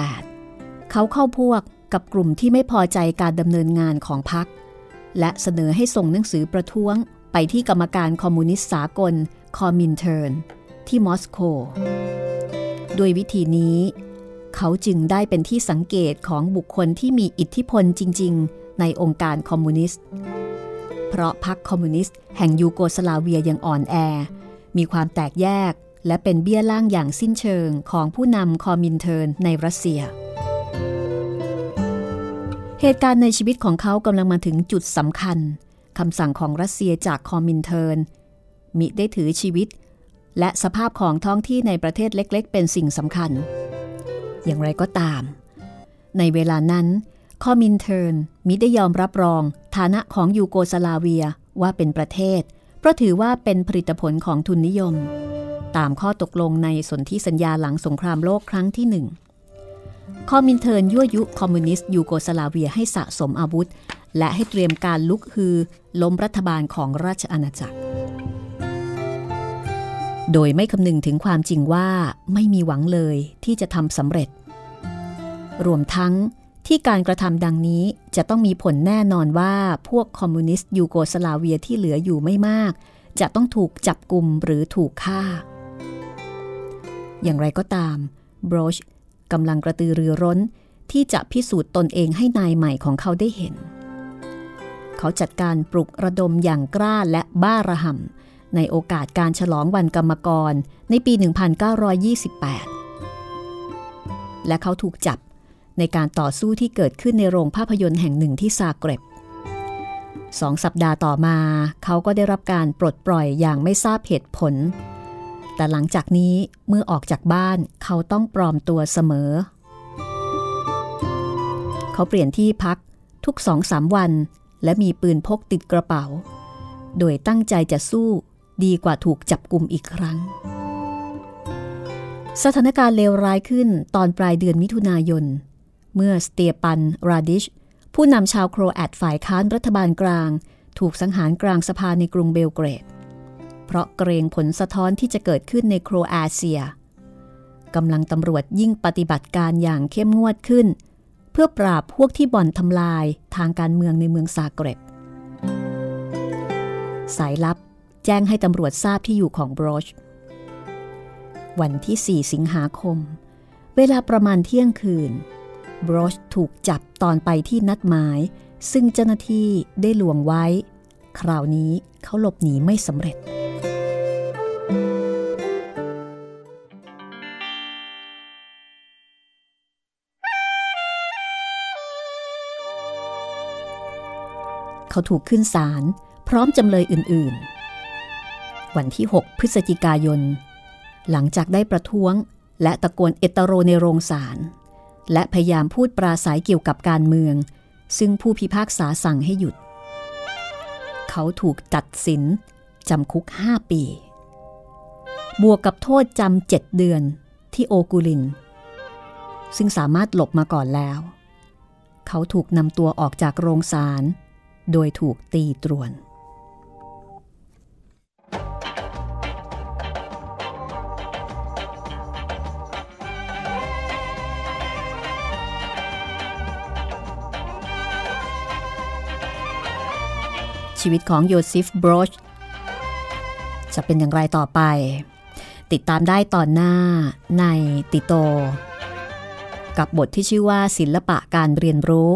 1928 เขาเข้าพวกกับกลุ่มที่ไม่พอใจการดำเนินงานของพรรคและเสนอให้ส่งหนังสือประท้วงไปที่กรรมการคอมมิวนิสต์สากลคอมินเทิร์นที่มอสโกด้วยวิธีนี้ เขาจึงได้เป็นที่สังเกตของบุคคลที่มีอิทธิพลจริง ๆ ในองค์การคอมมิวนิสต์ เพราะพรรคคอมมิวนิสต์แห่งยูโกสลาเวียยังอ่อนแอ มีความแตกแยกและเป็นเบี้ยล่างอย่างสิ้นเชิงของผู้นำคอมินเทิร์นในรัสเซีย เหตุการณ์ในชีวิตของเขากำลังมาถึงจุดสำคัญคำสั่งของรัสเซียจากคอมินเทิร์นมิได้ถือชีวิต และสภาพของท้องที่ในประเทศเล็กๆ เป็นสิ่งสำคัญ อย่างไรก็ตาม ในเวลานั้น คอมินเทิร์นมิได้ยอมรับรองฐานะของยูโกสลาเวียว่าเป็นประเทศ เพราะถือว่าเป็นผลิตผลของทุนนิยม ตามข้อตกลงในสนธิสัญญาหลังสงครามโลกครั้งที่หนึ่งคอมินเทิร์นยั่วยุคอมมิวนิสต์ยูโกสลาเวียให้สะสมอาวุธ และให้เตรียมการลุกฮือ ล้มรัฐบาลของราชอาณาจักร โดยไม่คำนึงถึงความจริงว่าไม่มีหวังเลยที่จะทำสำเร็จ รวมทั้ง ที่การกระทำดังนี้จะต้องมีผลแน่นอนว่าพวกคอมมิวนิสต์ยูโกสลาเวียที่เหลืออยู่ไม่มาก จะต้องถูกจับกลุ่มหรือถูกฆ่า อย่างไรก็ตามบรอชกำลังกระตือรือร้นที่จะพิสูจน์ตนเองให้นายใหม่ของเขาได้เห็น เขาจัดการปลุกระดมอย่างกล้าและบ้าระห่ำในโอกาสการฉลองวันกรรมกรในปี 1928 และเขาถูกจับ ในการต่อสู้ที่เกิดขึ้นในโรงภาพยนตร์แห่งหนึ่งที่ซาเกร็บสองสัปดาห์ต่อมา เขาก็ได้รับการปลดปล่อยอย่างไม่ทราบเหตุผล แต่หลังจากนี้เมื่อออกจากบ้านเขาต้องปลอมตัวเสมอ เขาเปลี่ยนที่พักทุกสองสามวัน และมีปืนพกติดกระเป๋า โดยตั้งใจจะสู้ดีกว่าถูกจับกลุ่มอีกครั้ง สถานการณ์เลวร้ายขึ้นตอนปลายเดือนมิถุนายน เมื่อสเตียปัน ราดิช ผู้นำชาวโครแอตฝ่ายค้านรัฐบาลกลาง ถูกสังหารกลางสะพาในกรุงเบลเกรด เพราะเกรงผลสะท้อนที่จะเกิดขึ้นในโครแอเซียกำลังตำรวจยิ่งปฏิบัติการอย่างเข้มงวดขึ้น เพื่อปราบพวกที่บ่อนทำลายทางการเมืองในเมืองซาเกร็บ สายลับแจ้งให้ตำรวจทราบที่อยู่ของบรอช วันที่ 4 สิงหาคม เวลาประมาณเที่ยงคืน บรอชถูกจับตอนไปที่นัดหมาย ซึ่งเจ้าหน้าที่ได้ลวงไว้ คราวนี้เขาหลบหนีไม่สำเร็จ เขาถูกขึ้นศาลพร้อมจำเลยอื่นๆ วันที่ 6 พฤศจิกายน หลังจากได้ประท้วงและตะโกนเอตโรในโรงศาล และพยายามพูดปราศัยเกี่ยวกับการเมือง ซึ่งผู้พิพากษาสั่งให้หยุด เขาถูกตัดสินจำคุก 5 ปี บวกกับโทษจำเจ็ดเดือนที่โอกูลิน ซึ่งสามารถหลบมาก่อนแล้ว เขาถูกนำตัวออกจากโรงศาลโดยถูกตีตรวน ชีวิตของโยซิฟบรอชจะเป็นอย่างไรต่อไป ติดตามได้ตอนหน้าในติโต กับบทที่ชื่อว่าศิลปะการเรียนรู้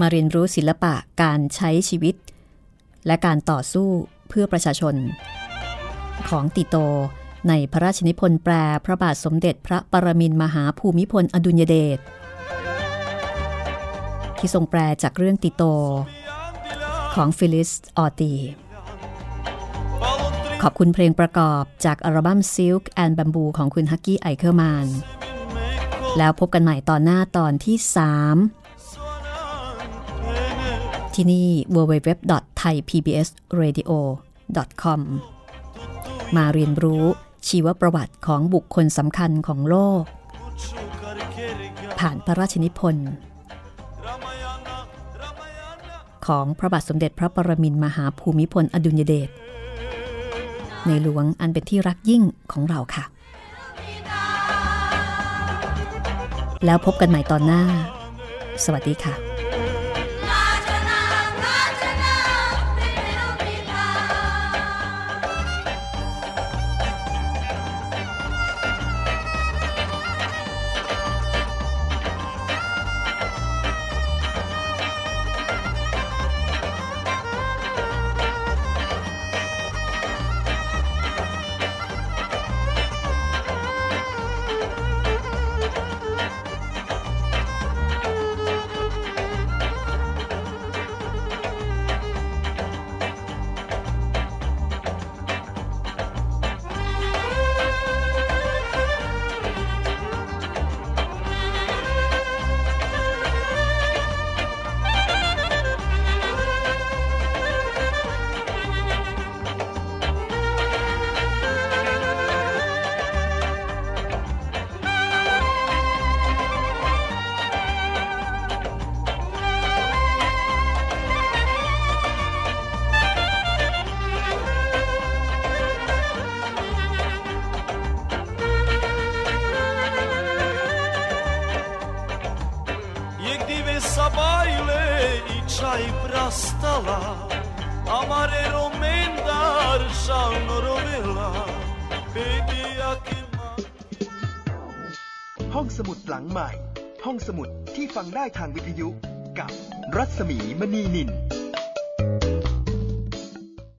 มาเรียนรู้ศิลปะการใช้ชีวิต และการต่อสู้เพื่อประชาชน ของติโตในพระราชนิพนธ์แปลพระบาทสมเด็จพระปรมินมหาภูมิพลอดุลยเดช ที่ทรงแปลจากเรื่องติโต ของฟิลิสออตี ขอบคุณเพลงประกอบจากอัลบั้ม Silk and Bamboo ของคุณฮักกี้ไอเคอร์มาน แล้วพบกันใหม่ตอนหน้าตอนที่ 3 ที่นี่ www.thaipbsradio.com มาเรียนรู้ชีวประวัติของบุคคลสำคัญของโลก ผ่านพระราชนิพนธ์ ของพระบาทสมเด็จพระปรมินทมหาภูมิพลอดุลยเดชในหลวงอันเป็นที่รักยิ่งของเราค่ะ แล้วพบกันใหม่ตอนหน้า สวัสดีค่ะ